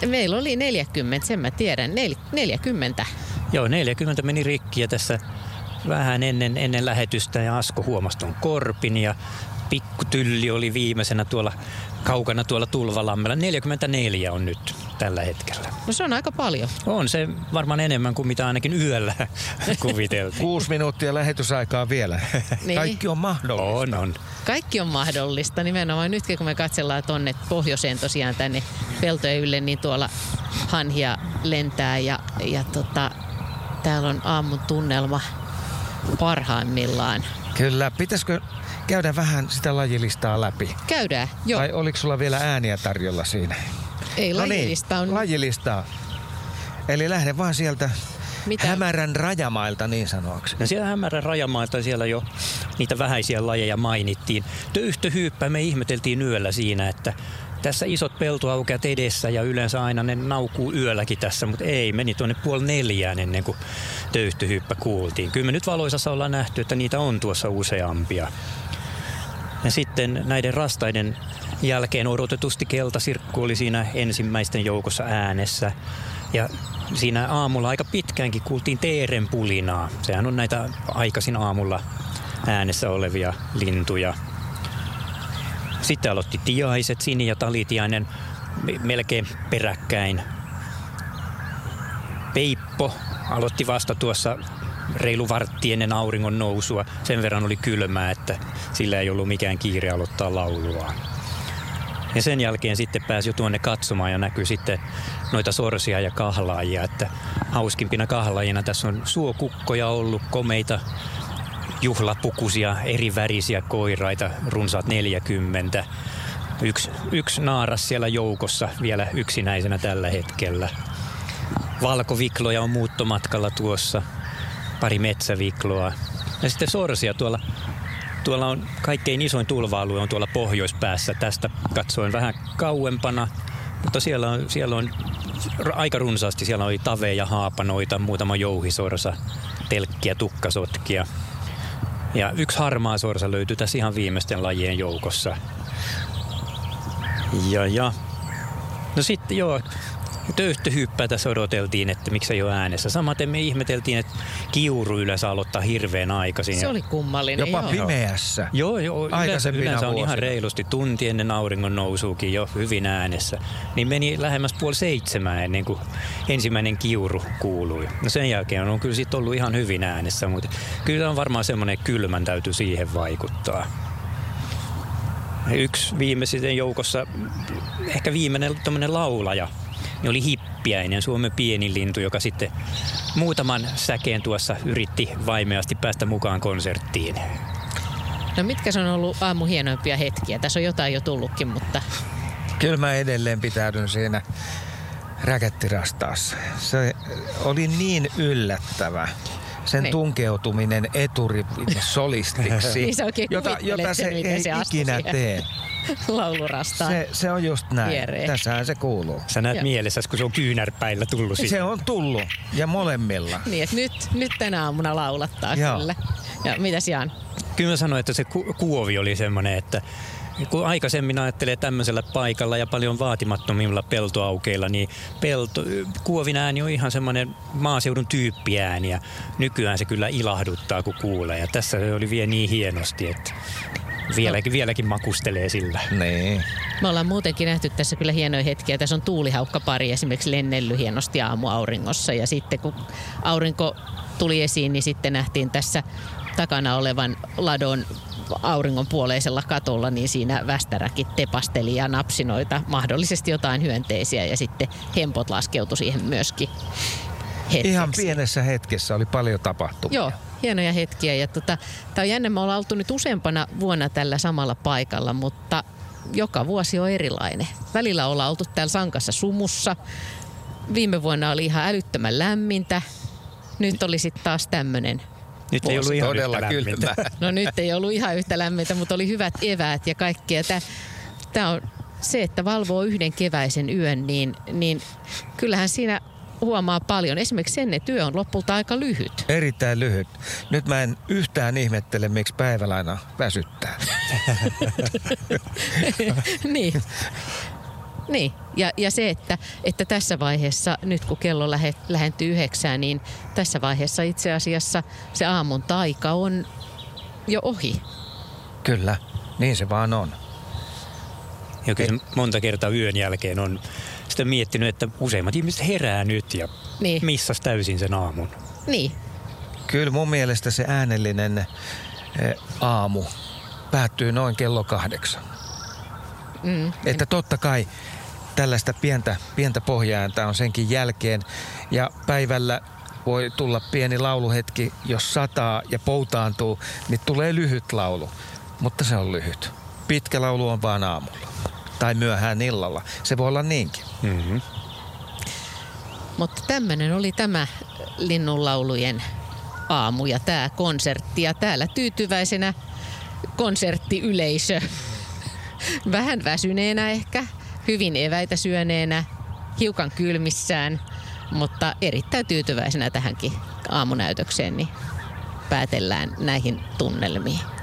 meillä oli 40, sen mä tiedän. Nel, 40. Joo, 40 meni rikki ja tässä vähän ennen, ennen lähetystä ja Asko huomasi tuon korpin ja pikkutylli oli viimeisenä tuolla kaukana tuolla Tulvalammella. 44 on nyt tällä hetkellä. No se on aika paljon. On se varmaan enemmän kuin mitä ainakin yöllä kuviteltiin. Kuusi minuuttia lähetysaikaa vielä. Niin. Kaikki on mahdollista. On, on. Kaikki on mahdollista nimenomaan. Nytkin kun me katsellaan tuonne pohjoiseen tosiaan tänne peltojen ylle, niin tuolla hanhia lentää ja, ja tota, täällä on aamun tunnelma parhaimmillaan. Kyllä. Pitäisikö käydä vähän sitä lajilistaa läpi? Käydään, joo. Vai oliko sulla vielä ääniä tarjolla siinä? Ei, no lajilista niin, on... lajilistaa. Eli lähde vaan sieltä mitä? Hämärän rajamailta niin sanoakseni. No siellä hämärän rajamailta siellä jo niitä vähäisiä lajeja mainittiin. Töyhtöhyyppä me ihmeteltiin yöllä siinä, että tässä isot peltoaukeat edessä ja yleensä aina ne naukuu yölläkin tässä, mutta ei, meni tuonne puoli neljään ennen kuin töyhtöhyppä kuultiin. Kyllä me nyt valoisassa ollaan nähty, että niitä on tuossa useampia. Ja sitten näiden rastaiden jälkeen odotetusti keltasirkku oli siinä ensimmäisten joukossa äänessä. Ja siinä aamulla aika pitkäänkin kuultiin teeren pulinaa. Sehän on näitä aikaisin aamulla äänessä olevia lintuja. Sitten aloitti tiaiset, Sini ja Talitiainen melkein peräkkäin. Peippo aloitti vasta tuossa reilu vartti ennen auringon nousua. Sen verran oli kylmää, että sillä ei ollut mikään kiire aloittaa laulua. Ja sen jälkeen sitten pääsi jo tuonne katsomaan ja näkyy sitten noita sorsia ja kahlaajia. Että hauskimpina kahlaajina tässä on suokukkoja ollut, komeita juhlapukuisia, eri värisiä koiraita, runsaat 40. Yksi, yksi naaras siellä joukossa vielä yksinäisenä tällä hetkellä. Valkovikloja on muuttomatkalla tuossa, pari metsävikloa. Ja sitten sorsia tuolla, tuolla on kaikkein isoin tulva-alue on tuolla pohjoispäässä. Tästä katsoen vähän kauempana, mutta siellä on, siellä on aika runsaasti. Siellä oli taveja, haapanoita, muutama jouhisorsa, telkkiä, tukkasotkia. Ja yksi harmaa sorsa löytyy tässä ihan viimeisten lajien joukossa. Ja, ja. No sitten joo, töyhtöhyppää tässä odoteltiin, että miksi ei ole äänessä. Samaten me ihmeteltiin, että kiuru yleensä aloittaa hirveän aikaisin. Se oli kummallinen, Jopa joo. pimeässä. Joo, joo yleensä, yleensä on ihan reilusti tunti ennen auringon nousuukin jo hyvin äänessä. Niin meni lähemmäs puoli seitsemää ennen kuin ensimmäinen kiuru kuului. No sen jälkeen on kyllä sitten ollut ihan hyvin äänessä, mutta kyllä on varmaan semmoinen kylmän täytyy siihen vaikuttaa. Yksi viimeisen joukossa, ehkä viimeinen laulaja, niin oli hippiäinen, Suomen pieni lintu, joka sitten muutaman säkeen tuossa yritti vaimeasti päästä mukaan konserttiin. No mitkä on ollut aamu hienoimpia hetkiä? Tässä on jotain jo tullutkin, mutta... Kyllä mä edelleen pitäydyn siinä räkettirastaassa. Se oli niin yllättävä sen niin. tunkeutuminen eturivin solistiksi, niin se jota, jota se ei se ikinä tee. Laulurastaan. Se, se on just näin. Viereen. Tässähän se kuuluu. Sä näet mielessä, kun se on kyynärpäillä tullut Se on tullut. Ja molemmilla. niin, että nyt, nyt tänä aamuna laulattaa Joo. kyllä. Ja mitäs Jan? Kyllä mä sanoin, että se ku- kuovi oli semmoinen, että kun aikaisemmin ajattelee tämmöisellä paikalla ja paljon vaatimattomilla peltoaukeilla, niin pelto, kuovin ääni on ihan semmoinen maaseudun tyyppiääni ja nykyään se kyllä ilahduttaa, kun kuulee. Ja tässä se oli vielä niin hienosti, että vieläkin, vieläkin makustelee sillä. Niin. Me ollaan muutenkin nähty tässä kyllä hienoja hetkiä. Tässä on tuulihaukkapari esimerkiksi lennelly hienosti aamuauringossa ja sitten kun aurinko tuli esiin, niin sitten nähtiin tässä takana olevan ladon auringon puoleisella katolla, niin siinä västäräkit tepasteli ja napsi noita mahdollisesti jotain hyönteisiä ja sitten hempot laskeutui siihen myöskin hetkeksi. Ihan pienessä hetkessä oli paljon tapahtumia. Joo, hienoja hetkiä. Ja tota, tämä on jännä, me ollaan oltu nyt useampana vuonna tällä samalla paikalla, mutta joka vuosi on erilainen. Välillä ollaan oltu täällä Sankassa sumussa. Viime vuonna oli ihan älyttömän lämmintä. Nyt oli sitten taas tämmöinen nyt ei ollut ihan Todella yhtä lämmintä. No nyt ei ollut ihan yhtä lämmintä, mutta oli hyvät eväät ja kaikkea. Tämä on se, että valvoo yhden keväisen yön, niin, niin kyllähän siinä huomaa paljon. Esimerkiksi sen, että työ on lopulta aika lyhyt. Erittäin lyhyt. Nyt mä en yhtään ihmettele, miksi päivälaina väsyttää. niin. Niin, ja, ja se, että, että tässä vaiheessa, nyt kun kello lähe, lähentyy yhdeksään, niin tässä vaiheessa itse asiassa se aamun taika on jo ohi. Kyllä, niin se vaan on. Ja kyllä monta kertaa yön jälkeen on sitä miettinyt, että useimmat ihmiset herää nyt ja niin. missas täysin sen aamun. Niin. Kyllä mun mielestä se äänellinen eh, aamu päättyy noin kello kahdeksan. Mm. Että totta kai tällaista pientä, pientä pohjaääntä on senkin jälkeen. Ja päivällä voi tulla pieni lauluhetki, jos sataa ja poutaantuu, niin tulee lyhyt laulu. Mutta se on lyhyt. Pitkä laulu on vaan aamulla. Tai myöhään illalla. Se voi olla niinkin. Mm-hmm. Mutta tämmöinen oli tämä linnunlaulujen aamu ja tämä konsertti. Ja täällä tyytyväisenä konserttiyleisö. Vähän väsyneenä ehkä hyvin eväitä syöneenä, hiukan kylmissään, mutta erittäin tyytyväisenä tähänkin aamunäytökseen, niin päätellään näihin tunnelmiin.